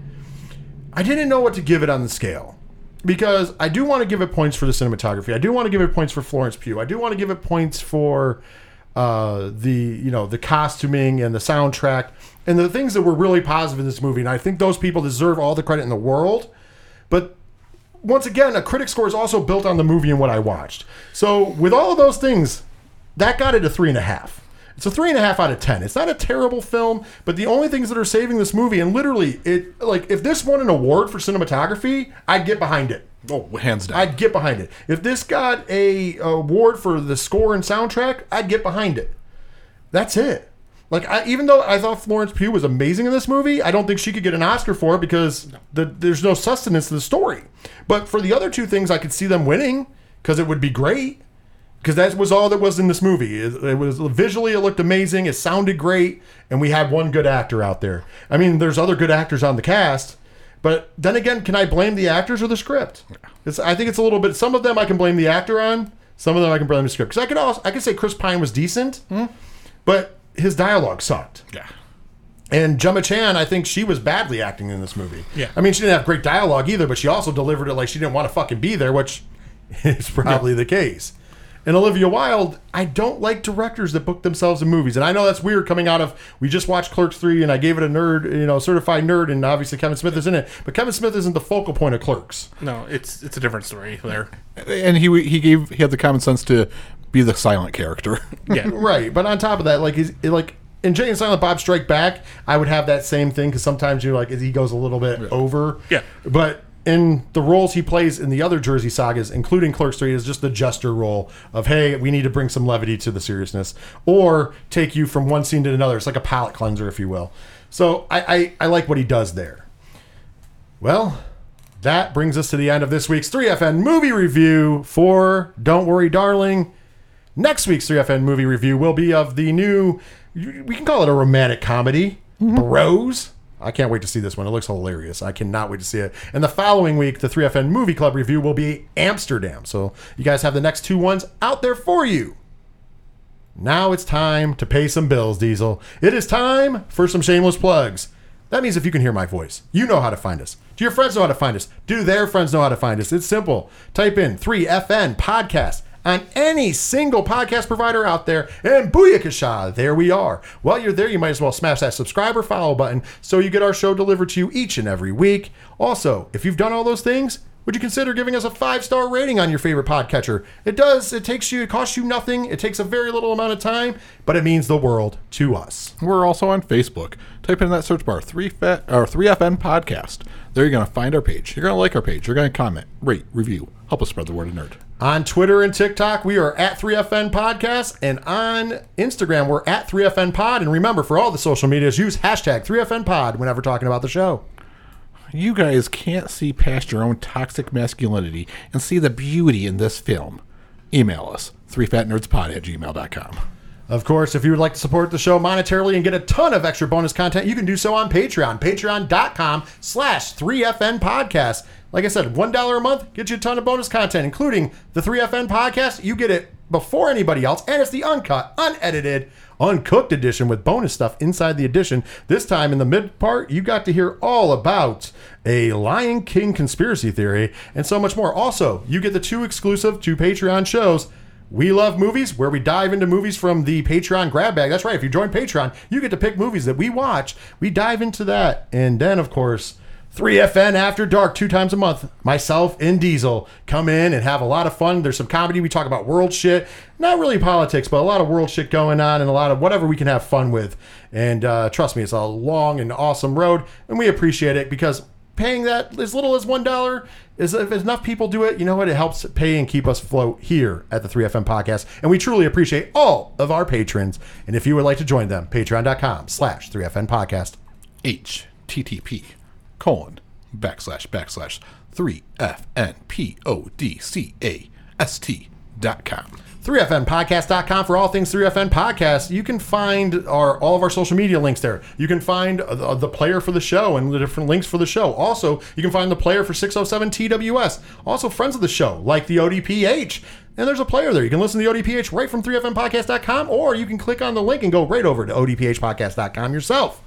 I didn't know what to give it on the scale because I do want to give it points for the cinematography. I do want to give it points for Florence Pugh. I do want to give it points for uh, the you know the costuming and the soundtrack and the things that were really positive in this movie. And I think those people deserve all the credit in the world. But once again, a critic score is also built on the movie and what I watched. So with all of those things, that got it a three and a half. It's a three and a half out of ten. It's not a terrible film, but the only things that are saving this movie, and literally, it like if this won an award for cinematography, I'd get behind it. Oh, hands down. I'd get behind it. If this got a award for the score and soundtrack, I'd get behind it. That's it. Like I, even though I thought Florence Pugh was amazing in this movie, I don't think she could get an Oscar for it because the, there's no sustenance to the story. But for the other two things, I could see them winning because it would be great. Because that was all that was in this movie. It, it was visually, it looked amazing. It sounded great, and we had one good actor out there. I mean, there's other good actors on the cast, but then again, can I blame the actors or the script? It's, I think it's a little bit. Some of them I can blame the actor on. Some of them I can blame the script. Because I could also I could say Chris Pine was decent, hmm? but his dialogue sucked. yeah. And Gemma Chan, I think she was badly acting in this movie. Yeah. I mean, she didn't have great dialogue either, but she also delivered it like she didn't want to fucking be there, which is probably the case. And Olivia Wilde, I don't like directors that book themselves in movies. And I know that's weird coming out of we just watched Clerks 3 and I gave it a nerd, you know, certified nerd and obviously Kevin Smith is in it. But Kevin Smith isn't the focal point of Clerks. No, it's it's a different story there. And he he gave he had the common sense to be the silent character. Yeah. Right, but on top of that, like he's like in Jay and Silent Bob Strike Back, I would have that same thing because sometimes you're like he goes a little bit over. Yeah. but in the roles he plays in the other Jersey sagas, including Clerks Three, is just the jester role of hey, we need to bring some levity to the seriousness, or take you from one scene to another. It's like a palate cleanser, if you will. So I I, I like what he does there. Well, that brings us to the end of this week's 3FN movie review for Don't Worry, Darling. Next week's 3FN movie review will be of the new, we can call it a romantic comedy, mm-hmm. Bros. I can't wait to see this one. It looks hilarious. I cannot wait to see it. And the following week, the 3FN Movie Club review will be Amsterdam. So you guys have the next two ones out there for you. Now it's time to pay some bills, Diesel. It is time for some shameless plugs. That means if you can hear my voice, you know how to find us. Do your friends know how to find us? Do their friends know how to find us? It's simple. Type in 3FN Podcast on any single podcast provider out there, and booyakasha, there we are. While you're there, you might as well smash that subscribe or follow button so you get our show delivered to you each and every week. Also, if you've done all those things, would you consider giving us a five star rating on your favorite podcatcher? It does. It takes you. It costs you nothing. It takes a very little amount of time, but it means the world to us. We're also on Facebook. Type in that search bar three fe- or three FN podcast. There you're gonna find our page. You're gonna like our page. You're gonna comment, rate, review, help us spread the word of nerd. On Twitter and TikTok, we are at 3FN Podcast, and on Instagram, we're at 3FN Pod. And remember, for all the social medias, use hashtag 3FN Pod whenever talking about the show. You guys can't see past your own toxic masculinity and see the beauty in this film. Email us, 3fatnerdspod at gmail.com. Of course, if you would like to support the show monetarily and get a ton of extra bonus content, you can do so on Patreon. Patreon.com slash 3FN Podcast. Like I said, $1 a month gets you a ton of bonus content, including the 3FN Podcast. You get it before anybody else, and it's the uncut, unedited, uncooked edition with bonus stuff inside the edition. This time in the mid part, you got to hear all about a Lion King conspiracy theory and so much more. Also, you get the two exclusive to Patreon shows. We love movies, where we dive into movies from the Patreon grab bag. That's right. If you join Patreon, you get to pick movies that we watch. We dive into that. And then, of course, 3FN After Dark, two times a month. Myself and Diesel come in and have a lot of fun. There's some comedy. We talk about world shit. Not really politics, but a lot of world shit going on and a lot of whatever we can have fun with. And uh, trust me, it's a long and awesome road. And we appreciate it because paying that as little as one dollar is if enough people do it you know what it helps pay and keep us afloat here at the 3fn podcast and we truly appreciate all of our patrons and if you would like to join them patreon.com slash 3fn podcast http colon backslash backslash 3fnpodcast dot com. 3fnpodcast.com for all things 3fn podcast. You can find our all of our social media links there. You can find the, the player for the show and the different links for the show. Also you can find the player for 607 tws also friends of the show like the odph and there's a player there. You can listen to the ODPH right from 3fnpodcast.com, or you can click on the link and go right over to odphpodcast.com yourself.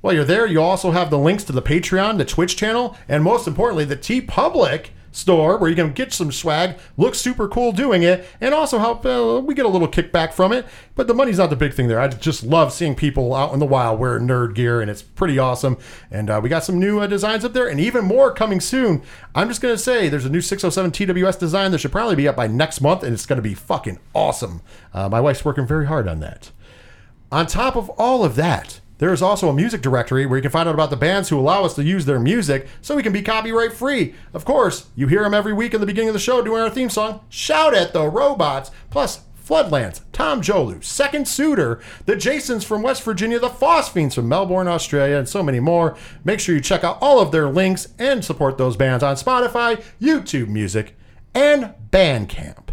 While you're there, you also have the links to the Patreon, the Twitch channel, and most importantly, the TeePublic store where you can get some swag, look super cool doing it, and also help. Uh, we get a little kickback from it, but the money's not the big thing there. I just love seeing people out in the wild wear nerd gear, and it's pretty awesome. And uh, we got some new uh, designs up there, and even more coming soon. I'm just gonna say there's a new 607 TWS design that should probably be up by next month, and it's gonna be fucking awesome. Uh, my wife's working very hard on that. On top of all of that, there is also a music directory where you can find out about the bands who allow us to use their music so we can be copyright free. Of course, you hear them every week in the beginning of the show doing our theme song, Shout at the Robots, plus Floodlands, Tom Jolu, Second Suitor, the Jasons from West Virginia, the Phosphines from Melbourne, Australia, and so many more. Make sure you check out all of their links and support those bands on Spotify, YouTube Music, and Bandcamp.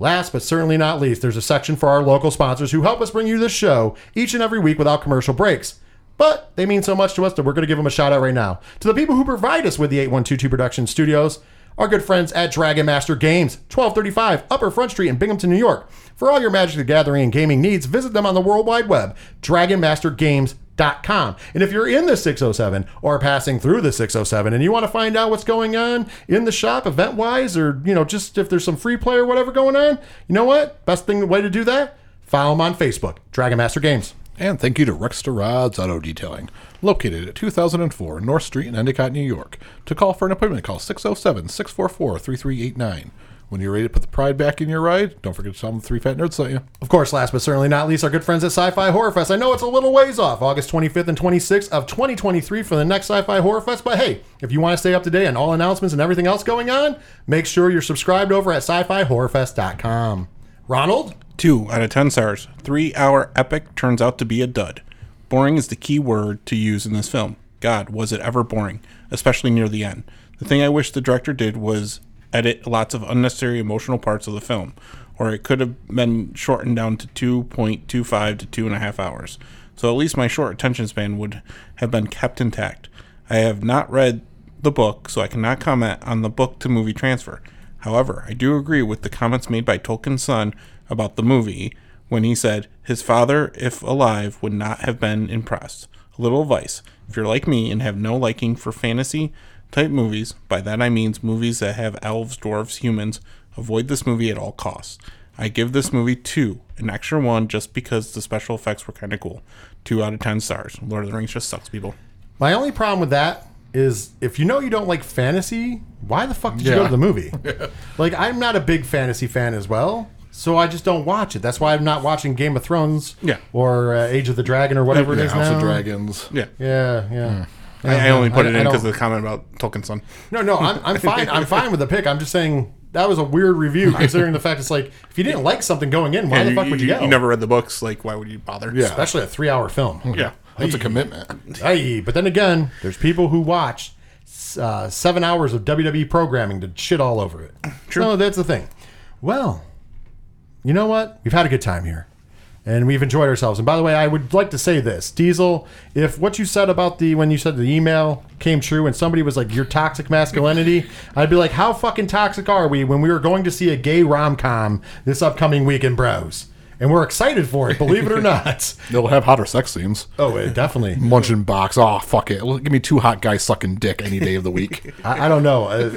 Last but certainly not least, there's a section for our local sponsors who help us bring you this show each and every week without commercial breaks. But they mean so much to us that we're going to give them a shout out right now. To the people who provide us with the 8122 Production Studios, our good friends at Dragon Master Games, 1235 Upper Front Street in Binghamton, New York. For all your Magic the Gathering and gaming needs, visit them on the World Wide Web, dragonmastergames.com. And if you're in the 607 or passing through the 607 and you want to find out what's going on in the shop event-wise or, you know, just if there's some free play or whatever going on, you know what? Best thing way to do that? Follow them on Facebook, Dragon Master Games. And thank you to Rexter Rods Auto Detailing, located at 2004 North Street in Endicott, New York. To call for an appointment, call 607 644 3389. When you're ready to put the pride back in your ride, don't forget to tell them the three fat nerds sent you. Of course, last but certainly not least, our good friends at Sci-Fi Horror Fest. I know it's a little ways off, August 25th and 26th of 2023 for the next Sci-Fi Horror Fest. But hey, if you want to stay up to date on all announcements and everything else going on, make sure you're subscribed over at sci-fi-horrorfest.com. Ronald? Two out of ten stars. Three hour epic turns out to be a dud. Boring is the key word to use in this film. God, was it ever boring, especially near the end. The thing I wish the director did was edit lots of unnecessary emotional parts of the film, or it could have been shortened down to 2.25 to 2.5 hours. So at least my short attention span would have been kept intact. I have not read the book, so I cannot comment on the book to movie transfer. However, I do agree with the comments made by Tolkien's son about the movie when he said his father, if alive, would not have been impressed. A little advice if you're like me and have no liking for fantasy type movies, by that I mean movies that have elves, dwarves, humans, avoid this movie at all costs. I give this movie two, an extra one just because the special effects were kind of cool. Two out of ten stars. Lord of the Rings just sucks, people. My only problem with that is if you know you don't like fantasy, why the fuck did you go to the movie? like, I'm not a big fantasy fan as well, so I just don't watch it. That's why I'm not watching Game of Thrones Yeah. or uh, Age of the Dragon or whatever it Yeah, is House now. of Dragons. Yeah. Yeah, yeah. I, I only put I- it in because of the comment about Tolkien's son. No, no, I'm, I'm fine. I'm fine with the pick. I'm just saying that was a weird review, considering the fact it's like if you didn't like something going in, why Yeah, the fuck would you, go? You never read the books. Like, why would you bother? Yeah. Especially a three-hour film. Yeah. That's a commitment. Hey, but then again, there's people who watch uh, seven hours of WWE programming to shit all over it. True. No, that's the thing. Well, you know what? We've had a good time here. And we've enjoyed ourselves. And by the way, I would like to say this, Diesel. If what you said about the when you said the email came true, and somebody was like, "Your toxic masculinity," I'd be like, "How fucking toxic are we?" When we were going to see a gay rom com this upcoming weekend, bros, and we're excited for it. Believe it or not. They'll have hotter sex scenes. Oh, it definitely. Munching box. Oh, fuck it. Give me two hot guys sucking dick any day of the week. I, I don't know. Uh,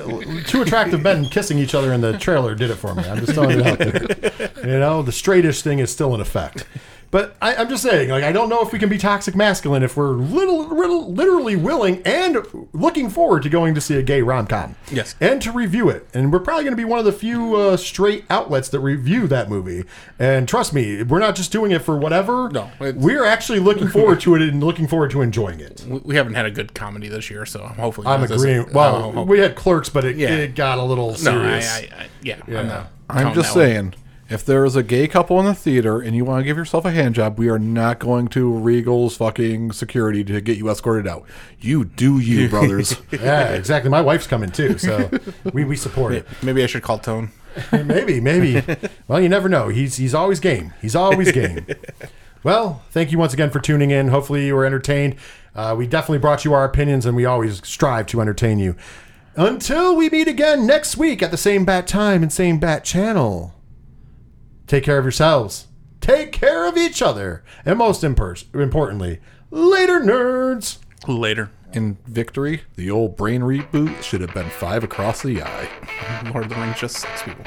two attractive men kissing each other in the trailer did it for me. I'm just throwing it out there. You know, the straightish thing is still in effect. But I, I'm just saying, like, I don't know if we can be toxic masculine if we're little, little, literally willing and looking forward to going to see a gay rom com. Yes. And to review it. And we're probably going to be one of the few uh, straight outlets that review that movie. And trust me, we're not just doing it for whatever. No, We're actually looking forward to it and looking forward to enjoying it. We, we haven't had a good comedy this year, so hopefully. I'm agreeing. isn't- Well, oh, we had clerks, but it, Yeah. it got a little no, I, serious. I, I, yeah, Yeah. I'm not. I'm just that one. saying, if there is a gay couple in the theater and you want to give yourself a hand job, we are not going to Regal's fucking security to get you escorted out. You do you, brothers. yeah, exactly. My wife's coming too, so we, we support it. Maybe I should call Tone. maybe, maybe. Well, you never know. He's he's always game. He's always game. Well, thank you once again for tuning in. Hopefully, you were entertained. Uh, we definitely brought you our opinions, and we always strive to entertain you. Until we meet again next week at the same bat time and same bat channel. Take care of yourselves. Take care of each other, and most impers- importantly, later, nerds. Later. in victory, the old brain reboot should have been five across the eye. Lord of the Rings just sucks people.